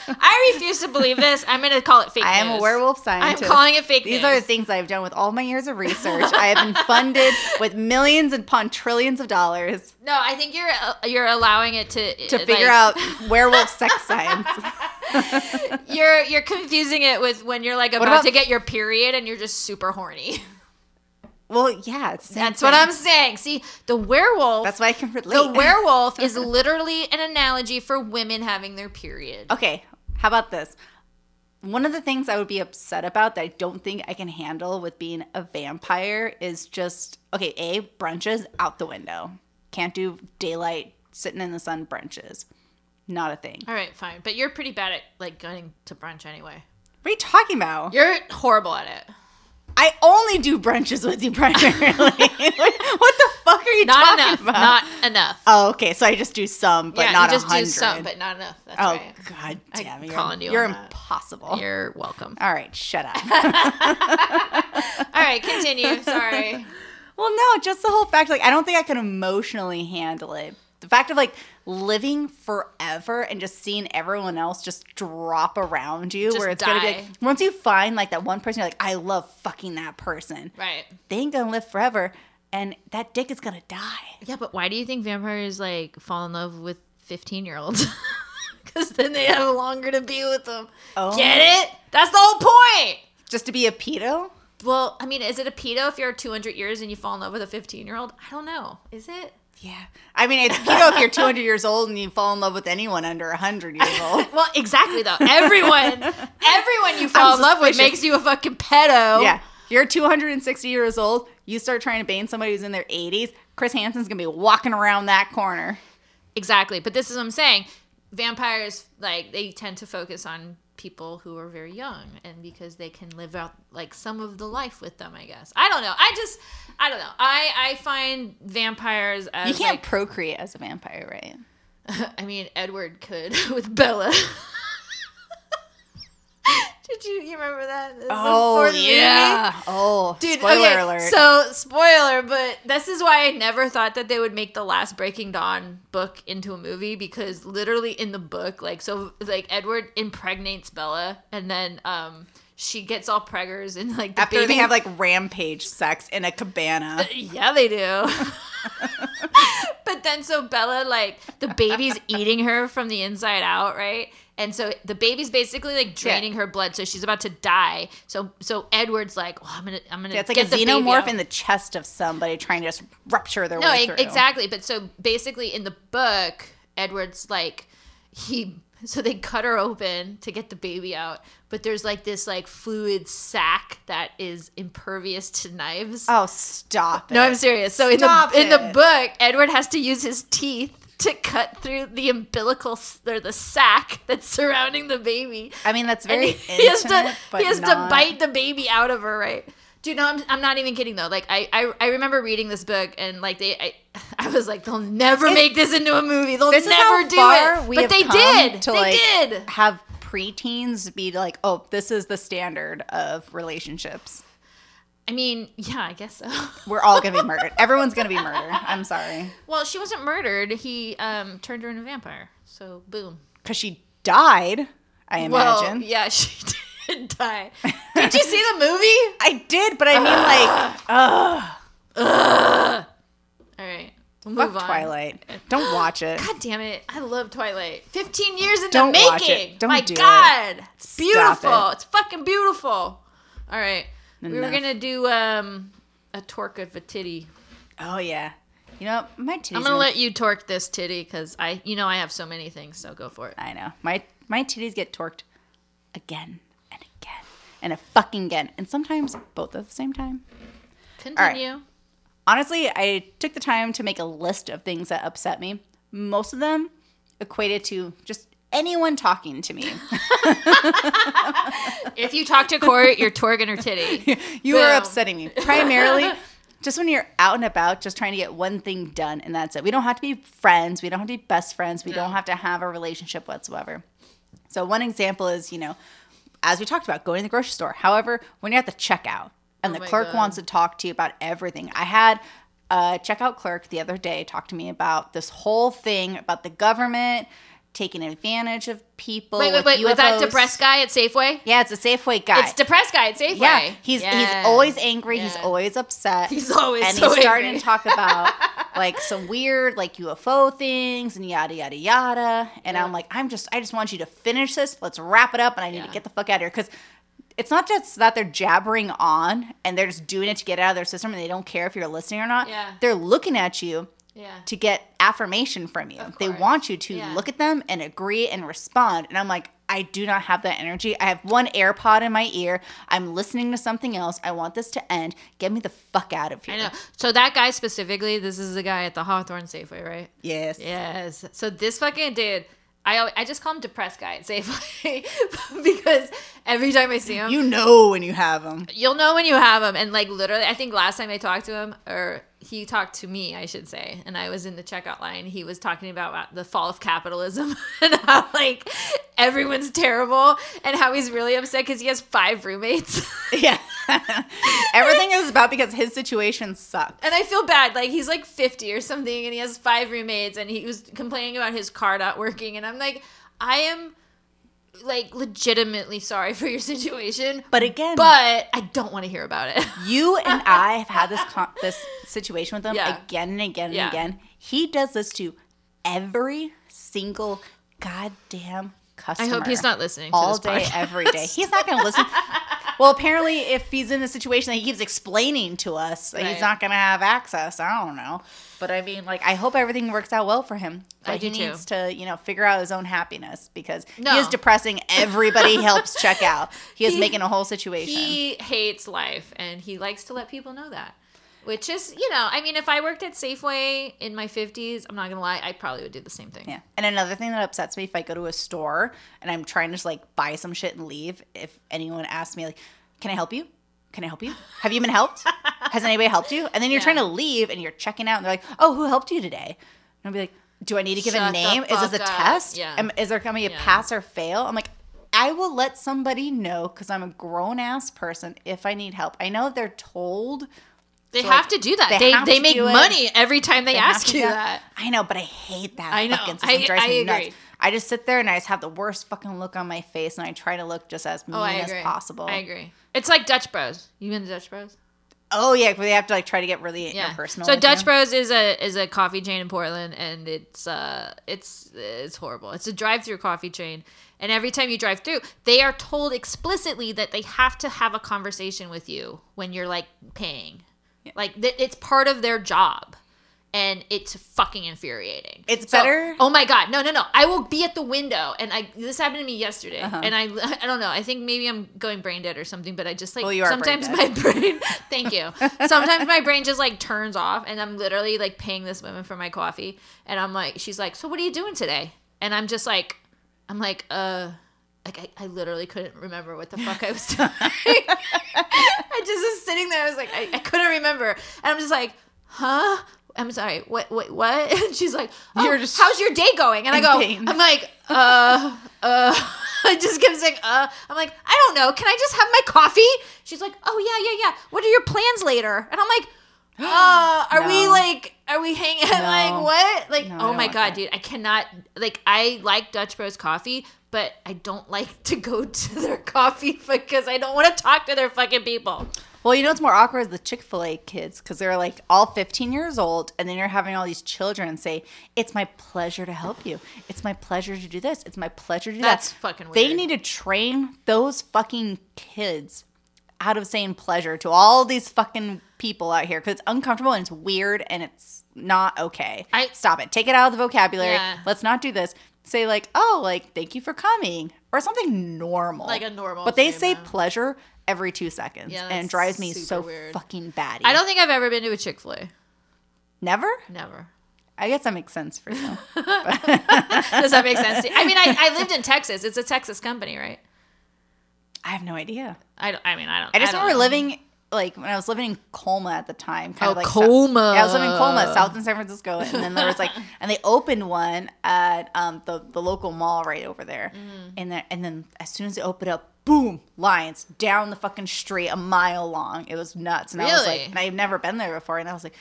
I refuse to believe this. I'm going to call it fake I am a werewolf scientist. I'm calling it fake These news. are the things I've done with all my years of research. I have been funded with millions and upon trillions of dollars no, I think you're uh, you're allowing it to to like, figure out werewolf sex science. You're you're confusing it with when you're like about, about- to get your period and you're just super horny. Well, yeah, it's the same That's what. I'm saying. See, the werewolf. That's why I can relate. the werewolf is literally an analogy for women having their period. Okay, how about this? One of the things I would be upset about that I don't think I can handle with being a vampire is just okay, A, brunches out the window. Can't do daylight, sitting in the sun brunches. Not a thing. All right, fine. But you're pretty bad at like going to brunch anyway. What are you talking about? You're horrible at it. I only do brunches with you primarily. what the fuck are you Not talking enough. about? Not enough. oh, okay. So I just do some, but yeah, not you a just do some, but not enough. That's oh right. god damn it! calling You're, you you're on that. impossible. You're welcome. All right, shut up. All right, continue. Sorry. Well, no, just the whole fact, like, I don't think I can emotionally handle it. The fact of like living forever and just seeing everyone else just drop around you, Just where it's gonna be like, once you find like that one person, you're like, I love fucking that person. Right. They ain't gonna live forever, and that dick is gonna die. Yeah, but why do you think vampires like fall in love with 15 year olds? Because then they have longer to be with them. Oh. Get it? That's the whole point. Just to be a pedo? Well, I mean, is it a pedo if you're 200 years and you fall in love with a 15 year old? I don't know. Is it? Yeah. I mean, it's pedo if you're 200 years old and you fall in love with anyone under 100 years old. Well, exactly though. Everyone, everyone you fall I'm in love with makes you a fucking pedo. Yeah. You're 260 years old. You start trying to bang somebody who's in their 80s. Chris Hansen's gonna be walking around that corner. Exactly. But this is what I'm saying. Vampires, like, they tend to focus on people who are very young and because they can live out like some of the life with them i guess i don't know i just i don't know i i find vampires as You can't like procreate as a vampire, right? I mean, Edward could with Bella. Did you you remember that? This is the fourth movie. Oh, Dude, spoiler okay, alert. So spoiler, but this is why I never thought that they would make the last Breaking Dawn book into a movie because literally in the book, like so like Edward impregnates Bella and then um she gets all preggers and like the After baby they have like rampage sex in a cabana. Yeah, they do. but then so Bella like the baby's eating her from the inside out, right? And so the baby's basically like draining her blood, so she's about to die. So so Edward's like, "Oh, I'm gonna, I'm gonna Yeah, it's like get a xenomorph in the chest of somebody trying to just rupture their No, way through. exactly. But so basically, in the book, Edward's like he. So they cut her open to get the baby out, but there's like this like fluid sac that is impervious to knives. Oh, stop it. No, I'm serious. So in Stop the in the book, Edward has to use his teeth to cut through the umbilical s- or the sac that's surrounding the baby. I mean, that's And very he, he has to he has not- to bite the baby out of her, right? Dude, no, I'm, I'm not even kidding though. Like I, I I remember reading this book and like they I, I was like they'll never It's- make this into a movie. They'll never do it. but they did. to they like did. have preteens be like, oh, this is the standard of relationships. I mean, yeah, I guess so. We're all gonna be murdered. Everyone's gonna be murdered. I'm sorry, well, she wasn't murdered. He um turned her into a vampire. So boom. because she died. I imagine. Well, yeah, she did die. Did you see the movie? I did, but I mean, like, ugh, All right, we'll fuck on. Twilight. Don't watch it. God damn it! I love Twilight. Fifteen years in Don't the watch making. it. Don't My do it. God, it's Stop beautiful. it. It's fucking beautiful. All right, we were gonna do um a torque of a titty. Oh yeah. You know my titties. I'm gonna let you torque this titty because I, you know, I have so many things. So go for it. I know my my titties get torqued again and again and a fucking again, and sometimes both at the same time. Continue. Honestly, I took the time to make a list of things that upset me. Most of them equated to just anyone talking to me. If you talk to Court, you're torquing her titty. you are upsetting me. Primarily, just when you're out and about, just trying to get one thing done, and that's it. We don't have to be friends. We don't have to be best friends. We don't have to have a relationship whatsoever. So one example is, you know, as we talked about, going to the grocery store. However, when you're at the checkout and Oh the clerk God. wants to talk to you about everything. I had a checkout clerk the other day talk to me about this whole thing about the government taking advantage of people. Wait, wait, wait. Was that depressed guy at Safeway? Yeah, it's a Safeway guy. It's depressed guy at Safeway. Yeah, he's he's always angry. He's always upset. He's always and so he's starting angry. to talk about like some weird like UFO things and yada yada yada. And I'm like, I'm just I just want you to finish this. Let's wrap it up, and I need to get the fuck out of here because. It's not just that they're jabbering on and they're just doing it to get out of their system and they don't care if you're listening or not. Yeah. They're looking at you Yeah. to get affirmation from you. They want you to Yeah. look at them and agree and respond. And I'm like, I do not have that energy. I have one AirPod in my ear. I'm listening to something else. I want this to end. Get me the fuck out of here. I know. So that guy specifically, this is the guy at the Hawthorne Safeway, right? Yes. Yes. So this fucking dude, I I just call him depressed guy at Safeway because every time I see him, You know when you have him. you'll know when you have him. And like literally, I think last time I talked to him, or he talked to me, I should say, and I was in the checkout line. He was talking about the fall of capitalism and how like everyone's terrible and how he's really upset because he has five roommates. Yeah. Everything is about because his situation sucks. And I feel bad. Like he's like 50 or something and he has five roommates and he was complaining about his car not working. And I'm like, I am like legitimately sorry for your situation. But again, But I don't want to hear about it. you and I have had this con- this situation with him Yeah. again and again and Yeah. again. He does this to every single goddamn customer. I hope he's not listening to all this day, podcast. every day. He's not going to listen. well, apparently, if he's in a situation that he keeps explaining to us, Right. he's not going to have access. I don't know, but I mean, like, I hope everything works out well for him. But I he too. needs to, you know, figure out his own happiness because No. he is depressing. Everybody he helps check out. He is He- making a whole situation. He hates life and he likes to let people know that. Which is, you know, I mean, if I worked at Safeway in my 50s, I'm not going to lie, I probably would do the same thing. Yeah. And another thing that upsets me if I go to a store and I'm trying to just like buy some shit and leave, if anyone asks me like, "Can I help you? Can I help you? Have you been helped? Has anybody helped you?" And then you're Yeah. trying to leave and you're checking out and they're like, "Oh, who helped you today?" And I'll be like, "Do I need to give Shut a name? Is this a up. test? Yeah. Am, is there going to be a Yeah. pass or fail?" I'm like, "I will let somebody know because I'm a grown ass person if I need help. I know they're told." They So, have like, to do that. they They, they, make do it. money every time they, They ask you that. I know, but I hate that I know. fucking system. I- drives I me nuts. agree. I just sit there and I just have the worst fucking look on my face, and I try to look just as mean Oh, as possible. I agree. It's like Dutch Bros. You been to Dutch Bros? Oh yeah, but they have to like try to get really Yeah. personal. So Dutch you. Bros is a is a coffee chain in Portland, and it's uh it's it's horrible. It's a drive through coffee chain, and every time you drive through, they are told explicitly that they have to have a conversation with you when you're like paying, like th- it's part of their job. And it's fucking infuriating. It's So- better- Oh my god, no, no, no! I will be at the window, and I this happened to me yesterday, Uh-huh. and I I don't know. I think maybe I'm going brain dead or something, but I just like Well, you are brain sometimes dead. my brain thank you sometimes my brain just like turns off and i'm literally like paying this woman for my coffee and i'm like she's like so what are you doing today and i'm just like i'm like uh like I, I literally couldn't remember what the fuck I was doing. I just was sitting there. I was like, I, I couldn't remember, and I'm just like, huh? I'm sorry. What? What? What? And she's like, oh, You're just how's your day going? And I go, pain. I'm like, uh, uh. I just kept saying, uh. I'm like, I don't know. Can I just have my coffee? She's like, oh yeah, yeah, yeah. What are your plans later? And I'm like. Uh, are we like, are we hanging? Like what? Like, No, oh my god, that. dude, I cannot. Like, I like Dutch Bros coffee, but I don't like to go to their coffee because I don't want to talk to their fucking people. Well, you know what's more awkward is the Chick Fil A kids because they're like all 15 years old, and then you're having all these children say, "It's my pleasure to help you. It's my pleasure to do this. It's my pleasure to do That's that." fucking They need to train those fucking kids out of saying pleasure to all these fucking people out here because it's uncomfortable and it's weird and it's not okay. I- stop it. Take it out of the vocabulary. Yeah. Let's not do this. Say like, "Oh, like thank you for coming," or something normal, Like a normal But they say pleasure every two seconds, Yeah, and it drives me so weird. fucking batty. I don't think I've ever been to a Chick Fil A. Never. Never. I guess that makes sense for you. Does that make sense? to you? I mean, I, I lived in Texas. It's a Texas company, right? I have no idea. I, don't- I mean, I don't. I just don't remember know. living like when I was living in Colma at the time. Kind Oh, of like Colma. yeah, I was living in Colma, south in San Francisco, and then there was like, and they opened one at um, the the local mall right over there, Mm. and then and then as soon as it opened up, boom, lines down the fucking street, a mile long. It was nuts, and I was like, and I've never been there before, and I was like.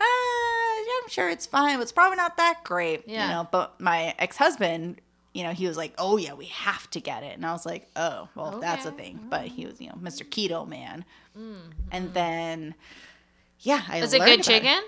Ah, yeah, I'm sure it's fine, but it's probably not that great. Yeah. You know, but my ex husband, you know, he was like, "Oh yeah, we have to get it," and I was like, "Oh, well, that's a Okay. thing." But mm. he was, you know, Mr. Keto man, mm-hmm. and then, yeah, I Is it good about it. chicken?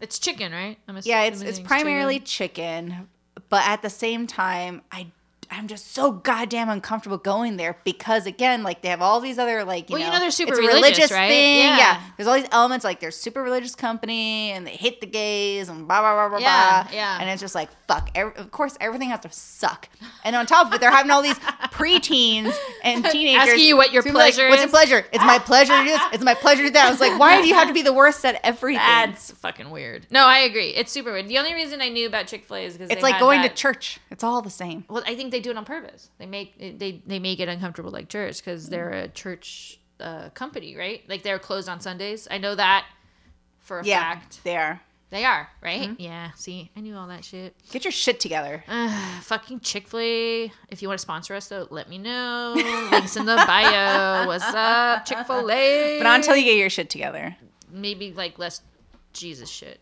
It's chicken, right? I'm Yeah, it's it's primarily chicken, but at the same time, I I'm just so goddamn uncomfortable going there because again, like they have all these other like you Well, know, you know they're super it's a religious, right? thing. Yeah. Yeah. there's all these elements like they're super religious company and they hate the gays and blah blah blah blah Yeah, blah. yeah. and it's just like fuck. Every, of course, everything has to suck, and on top of it, they're having all these preteens and teenagers Asking you what your be like, pleasure What's your pleasure? It's my pleasure to do this. It's my pleasure to do that. I was like, why do you have to be the worst at everything? That's fucking weird. No, I agree. It's super weird. The only reason I knew about Chick Fil A is because it's like going to church. It's all the same. Well, I think they do it on purpose. They make they they make it uncomfortable like church because they're a church uh, company, right? Like they're closed on Sundays. I know that for a Yeah, fact. they are. They are right. Yeah. See, I knew all that shit. Get your shit together. Uh, fucking Chick Fil A. If you want to sponsor us, though, let me know. Links in the bio. What's up, Chick Fil A? But not until you get your shit together. maybe like less Jesus shit.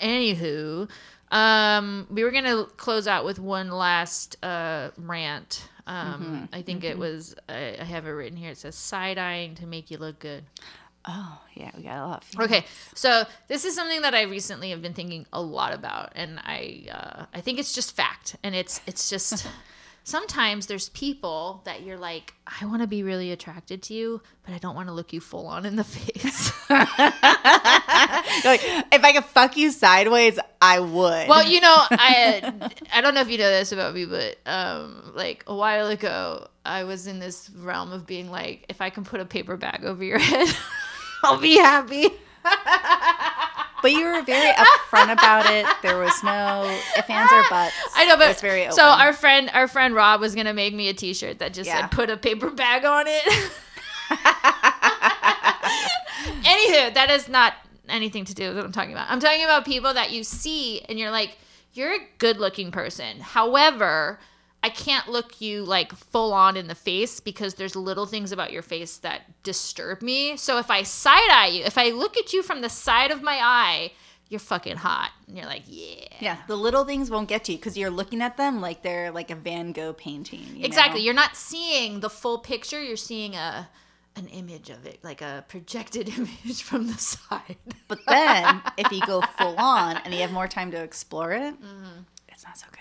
Anywho, um, we were gonna close out with one last uh, rant. Um, I think it was I, I have it written here. It says side eyeing to make you look good. Oh, yeah, we got a lot. Okay, so this is something that I recently have been thinking a lot about, and I uh, I think it's just fact, and it's it's just sometimes there's people that you're like I want to be really attracted to you, but I don't want to look you full on in the face. Like, if I could fuck you sideways, I would. Well, you know, I I don't know if you know this about me, but um, like a while ago, I was in this realm of being like, if I can put a paper bag over your head, I'll be happy. but you were very upfront about it. There was no ifs, ands, or buts. I know, It but was very open. so our friend, our friend Rob was gonna make me a T-shirt that just Yeah. said "put a paper bag on it." Anywho, that is not anything to do with what I'm talking about. I'm talking about people that you see and you're like, you're a good-looking person. However, I can't look you like full on in the face because there's little things about your face that disturb me. So if I side eye you, if I look at you from the side of my eye, you're fucking hot. And you're like, yeah. yeah, the little things won't get to you because you're looking at them like they're like a Van Gogh painting. you Exactly. know? You're not seeing the full picture. You're seeing a an image of it, like a projected image from the side. But then if you go full on and you have more time to explore it, Mm-hmm. it's not so good.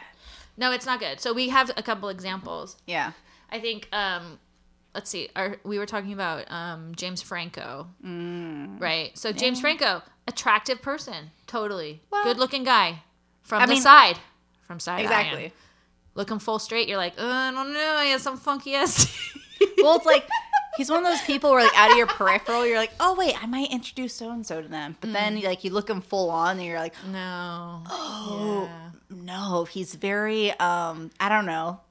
No, it's not good. So we have a couple examples. Yeah. I think um let's see. Our, we were talking about um James Franco. Mm. Right. So James Franco, attractive person, totally. Well- Good-looking guy from I the mean- side. From side Exactly. Looking full straight, you're like, oh, I don't know, I have some funky ass. Well, it's like he's one of those people where like out of your peripheral, you're like, oh wait, I might introduce so and so to them. But then Mm. like you look him full on and you're like, no. oh Yeah. no, he's very um, I don't know,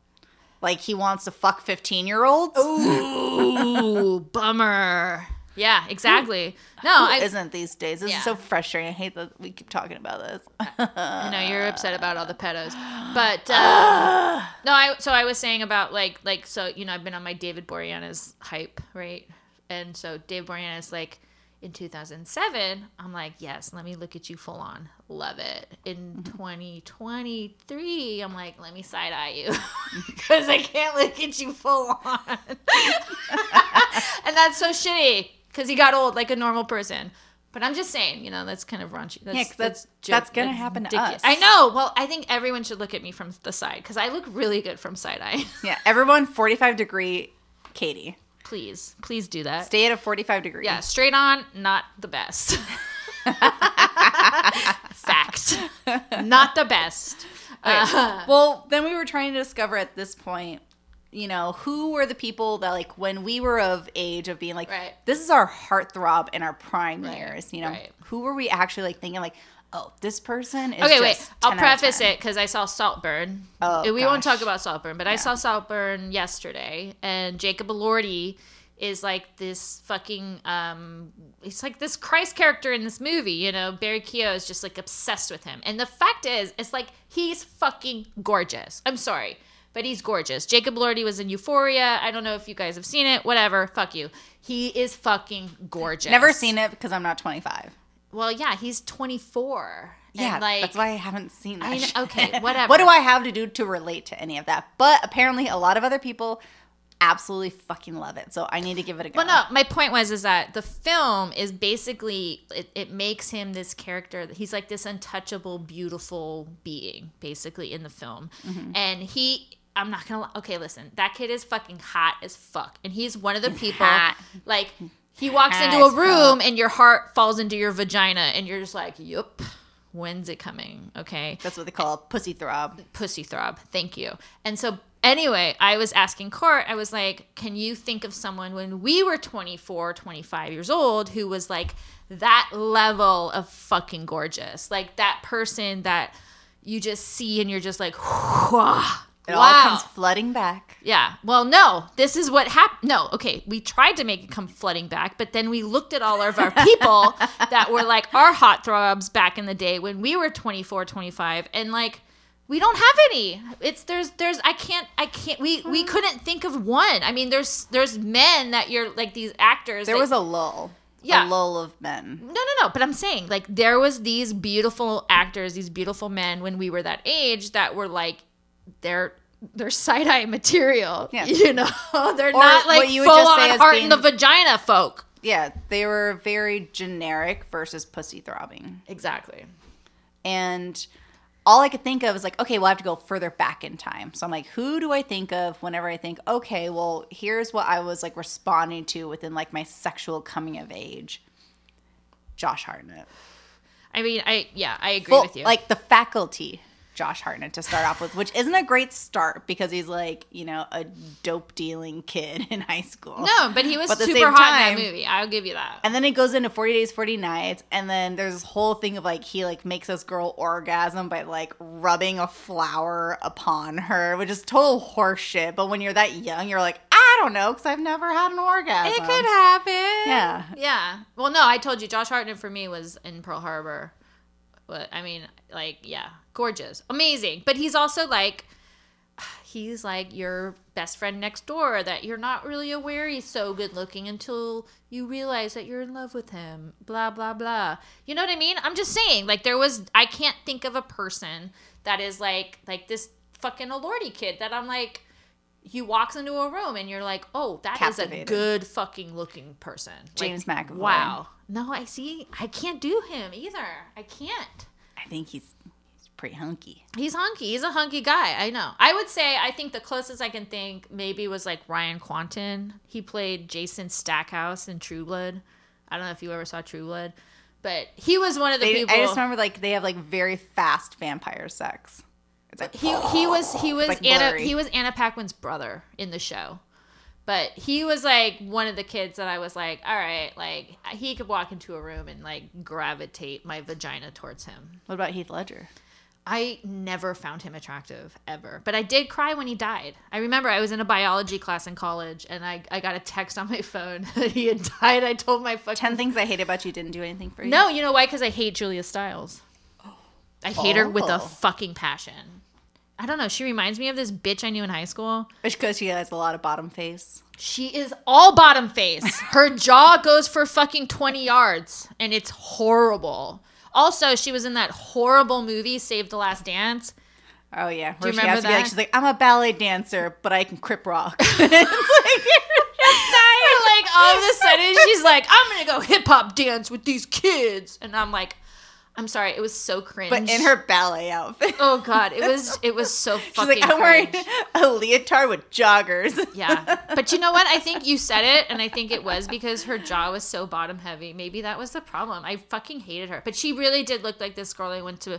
like he wants to fuck fifteen year olds. Ooh, bummer. Yeah, exactly. No, I, isn't these days. This Yeah. is so frustrating. I hate that we keep talking about this. I know you're upset about all the pedos, but um, no, I. So I was saying about like like so you know I've been on my David Boreanaz hype right, and so David Boreanaz like in 2007 I'm like yes let me look at you full on love it in 2023 I'm like let me side eye you because I can't look at you full on, and that's so shitty because he got old like a normal person. But I'm just saying, you know, that's kind of raunchy. That's, Yeah, 'cause that's- joke- that's gonna happen to us. I know. Well, I think everyone should look at me from the side because I look really good from side eye. yeah, everyone, forty five degree, Katie, please, please do that. stay at a forty five degree. yeah, straight on, not the best. Fact, not the best. Uh, Well, then we were trying to discover at this point, you know, who were the people that like when we were of age of being like, Right. this is our heartthrob in our prime Right, years. You know, right. who were we actually like thinking like, oh, this person is okay, wait. I'll 10 out of preface it because I saw Saltburn. Oh, we won't talk about Saltburn, but I saw Saltburn yesterday, and Jacob Elordi is like this fucking um he's like this Christ character in this movie, you know. Barry Keogh is just like obsessed with him. And the fact is, it's like he's fucking gorgeous. I'm sorry. But he's gorgeous. Jacob Elordi was in Euphoria. I don't know if you guys have seen it. Whatever. Fuck you. He is fucking gorgeous. Never seen it because I'm not 25. Well, yeah, he's 24. Yeah, like, that's why I haven't seen that. I shit. okay, whatever. what do I have to do to relate to any of that? But apparently, a lot of other people absolutely fucking love it. So I need to give it a go. Well, no, my point was is that the film is basically it, it makes him this character. He's like this untouchable, beautiful being, basically in the film, Mm-hmm. and he. I'm not gonna. Okay, listen. That kid is fucking hot as fuck, and he's one of the people. hot. Like he walks Hot into a room, and your heart falls into your vagina, and you're just like, "Yup, when's it coming?" Okay, That's what they call pussy throb. pussy throb. Thank you. And so anyway, I was asking Court, I was like, can you think of someone when we were 24, 25 years old who was like that level of fucking gorgeous? Like that person that you just see and you're just like. It all comes flooding back. Yeah. Well, no, this is what happened. No, okay. We tried to make it come flooding back, but then we looked at all of our people that were like our hot throbs back in the day when we were 24, 25, and like, we don't have any. It's there's there's I can't I can't we we hmm. couldn't think of one. I mean there's there's men that you're like these actors. There that- was a lull. Yeah. A lull of men. no, no, no. But I'm saying, like, there was these beautiful actors, these beautiful men when we were that age that were like, they're they're side eye material. Yeah. You know, they're Or not what like you full would just say on as heart being- in the vagina folk. Yeah, they were very generic versus pussy throbbing. Exactly. And all I could think of is like, okay, well, I have to go further back in time. So I'm like, who do I think of whenever I think, okay, well, here's what I was like responding to within like my sexual coming of age? Josh Hartnett. I mean, I yeah, I agree Well, with you. Like the faculty, Josh Hartnett to start off with, which isn't a great start because he's like, you know, a dope dealing kid in high school. no, but he was But super hot in that movie. I'll give you that. And then it goes into 40 days, 40 nights, and then there's this whole thing of like he like makes this girl orgasm by like rubbing a flower upon her, which is total horseshit. But when you're that young, you're like, I don't know, because I've never had an orgasm. It could happen. Yeah. Yeah. Well, no, I told you, Josh Hartnett for me was in Pearl Harbor. But I mean, like, yeah, gorgeous, amazing. But he's also like, he's like your best friend next door that you're not really aware he's so good looking until you realize that you're in love with him. Blah blah blah. You know what I mean? I'm just saying, like, there was I can't think of a person that is like like this fucking Elordi kid that I'm like. He walks into a room and you're like, oh, that is a good fucking looking person. James like, McAvoy. Wow. No, I see. I can't do him either. I can't. I think he's he's pretty hunky. He's hunky. He's a hunky guy. I know. I would say I think the closest I can think maybe was like Ryan Kwanten. He played Jason Stackhouse in True Blood. I don't know if you ever saw True Blood, but he was one of the They, people. I just remember like they have like very fast vampire sex. It's like he he was he was Like Anna blurry. he was Anna Paquin's brother in the show. But he was like one of the kids that I was like, all right, like he could walk into a room and like gravitate my vagina towards him. what about Heath Ledger? I never found him attractive ever, but I did cry when he died. I remember I was in a biology class in college and I, I got a text on my phone that he had died. I told my fucking Ten things I hate about you didn't do anything for you. no, you know why? Because I hate Julia Stiles. Oh. I hate her with Oh. a fucking passion. I don't know. She reminds me of this bitch I knew in high school. It's because she has a lot of bottom face. She is all bottom face. Her jaw goes for fucking 20 yards and it's horrible. Also, she was in that horrible movie, Save the Last Dance. Oh yeah, Do you where she remember has to be like, that? she's like, I'm a ballet dancer, but I can crip rock. it's like, like all of a sudden she's like, I'm gonna go hip hop dance with these kids, and I'm like, I'm sorry, it was so cringe. but in her ballet outfit. oh god, it was it was so fucking. She's like, I'm wearing cringe. a leotard with joggers. Yeah, but you know what? I think you said it, and I think it was because her jaw was so bottom heavy. Maybe that was the problem. I fucking hated her, but she really did look like this girl I went to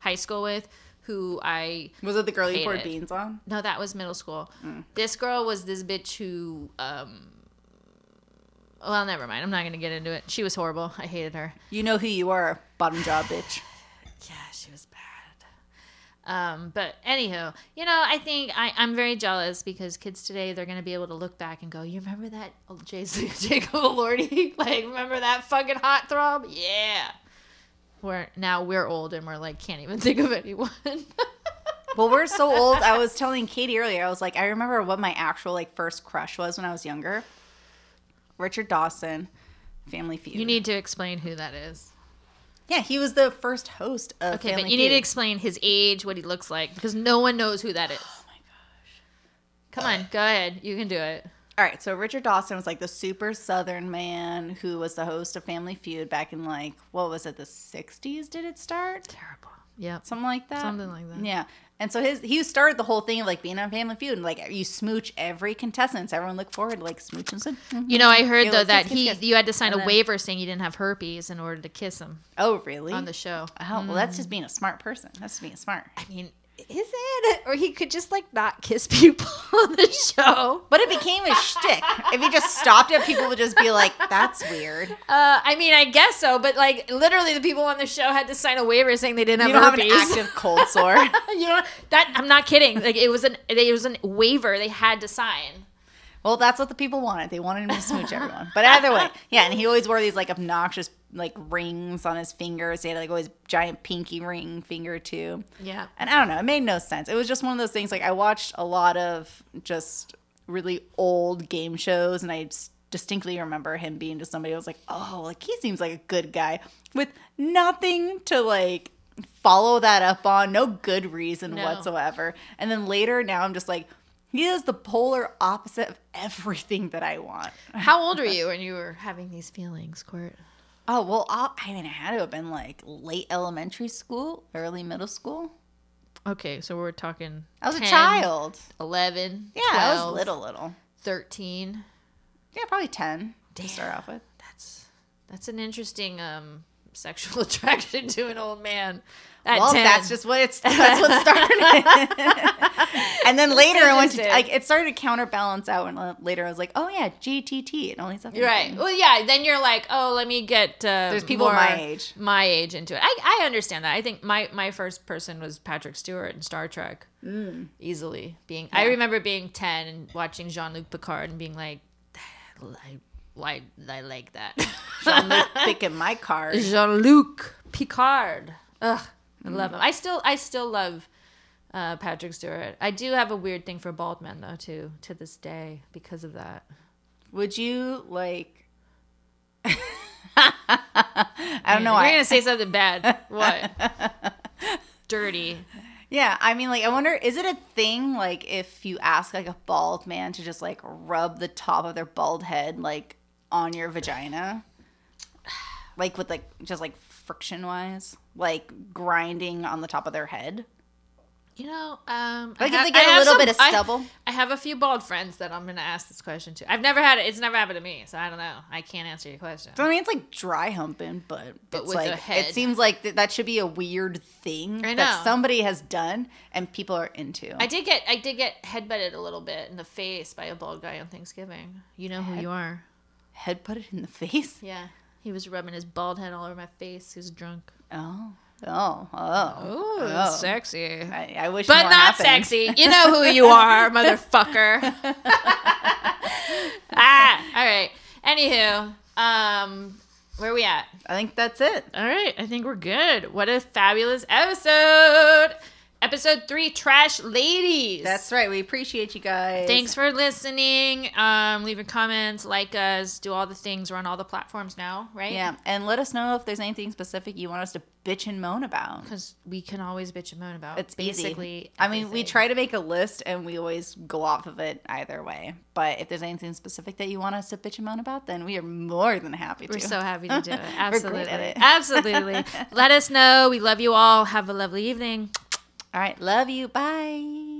high school with, who I Was it the girl you Hate poured beans on? No, that was middle school. Mm. This girl was this bitch who, um, well, never mind. I'm not gonna get into it. She was horrible. I hated her. You know who you are, bottom jaw bitch. Yeah, she was bad. Um, but anywho, you know, I think I, I'm very jealous because kids today they're gonna be able to look back and go, "You remember that old Jason Jacob Elordi? like, remember that fucking hot throb? Yeah." Where now we're old and we're like can't even think of anyone. Well, we're so old. I was telling Katie earlier. I was like, I remember what my actual like first crush was when I was younger. Richard Dawson, Family Feud. you need to explain who that is. yeah, he was the first host of Okay, Family but you need to explain his age, what he looks like, because no one knows who that is. Oh my gosh! Come on, go ahead. You can do it. All right, so Richard Dawson was like the super southern man who was the host of Family Feud back in like what was it, the '60s? Did it start? Terrible. Yeah. Something like that. Something like that. Yeah. And so his he started the whole thing of like being on Family Feud and like you smooch every contestant. So everyone looked forward to like smooching. You know, I heard You're though like, that kiss, he kiss. you had to sign And a then- waiver saying you didn't have herpes in order to kiss him oh really? on the show. Oh well, that's just mm. being a smart person. That's just being smart. I mean, is it? Or he could just like not kiss people on the show. But it became a shtick. If he just stopped it, people would just be like, "That's weird." Uh, I mean, I guess so, but like literally, the people on the show had to sign a waiver saying they didn't have You have an active cold sore. you know that I'm not kidding. Like it was an it was a waiver they had to sign. Well, that's what the people wanted. They wanted him to smooch everyone. But either way, yeah. And he always wore these like obnoxious like rings on his fingers. He had like always giant pinky ring finger too. Yeah. And I don't know. It made no sense. It was just one of those things. Like I watched a lot of just really old game shows, and I distinctly remember him being just somebody. I was like, oh, like he seems like a good guy with nothing to like follow that up on. No good reason No. whatsoever. And then later, now I'm just like. He is the polar opposite of everything that I want. How old were you when you were having these feelings, Court? Oh well, I'll, I mean, it had to have been like late elementary school, early middle school. Okay, so we're talking. I was 10, a child. 11, Yeah, I 12, was little, little. 13. Yeah, probably ten to start off with. That's that's an interesting um sexual attraction to an old man. At Well, 10. that's just what it's. That's what started. and then later, I went to like it started to counterbalance out, and uh, later I was like, oh yeah, JTT and all these You're right. things. Well, yeah. Then you're like, oh, let me get. Uh, There's people more my age. my age into it. I, I understand that. I think my my first person was Patrick Stewart in Star Trek. Mm. Easily being. I remember being ten and watching Jean Luc Picard and being like, I like I like that. Jean-Luc picking my card. Jean Luc Picard. Ugh, I Mm. love him. I still I still love uh, Patrick Stewart. I do have a weird thing for bald men though too to this day because of that. Would you like? I don't know. You're gonna say something bad. What? Dirty. Yeah, I mean, like, I wonder, is it a thing, like, if you ask, like, a bald man to just, like, rub the top of their bald head, like, on your vagina? Like, with, like, just, like, friction wise? Like, grinding on the top of their head? You know, um, Like, I if ha- they get I a little some- bit of stubble? I, have a few bald friends that I'm gonna ask this question to. I've never had it. It's never happened to me, so I don't know. I can't answer your question. So, I mean, it's like dry humping, but, But it's with like, head. it seems like th- that should be a weird thing that somebody has done and people are into. I did get I did get headbutted a little bit in the face by a bald guy on Thanksgiving. You know who you are. Head put it in the face? Yeah. He was rubbing his bald head all over my face. He was drunk. Oh. Oh. Oh. Ooh, Oh. sexy. I, I wish But more not happened. sexy. You know who you are, motherfucker. ah, all right. Anywho, um, where we at? I think that's it. All right, I think we're good. What a fabulous episode! Episode three, Trash Ladies. That's right. We appreciate you guys. Thanks for listening. Um, leaving comments, like us, do all the things. We're on all the platforms now, right? Yeah, and let us know if there's anything specific you want us to bitch and moan about. Because we can always bitch and moan about. It's easy. basically. I mean, we try to make a list and we always go off of it either way. But if there's anything specific that you want us to bitch and moan about, then we are more than happy to. We're so happy to do it. Absolutely. great at it. Absolutely. Let us know. We love you all. Have a lovely evening. All right. Love you. Bye.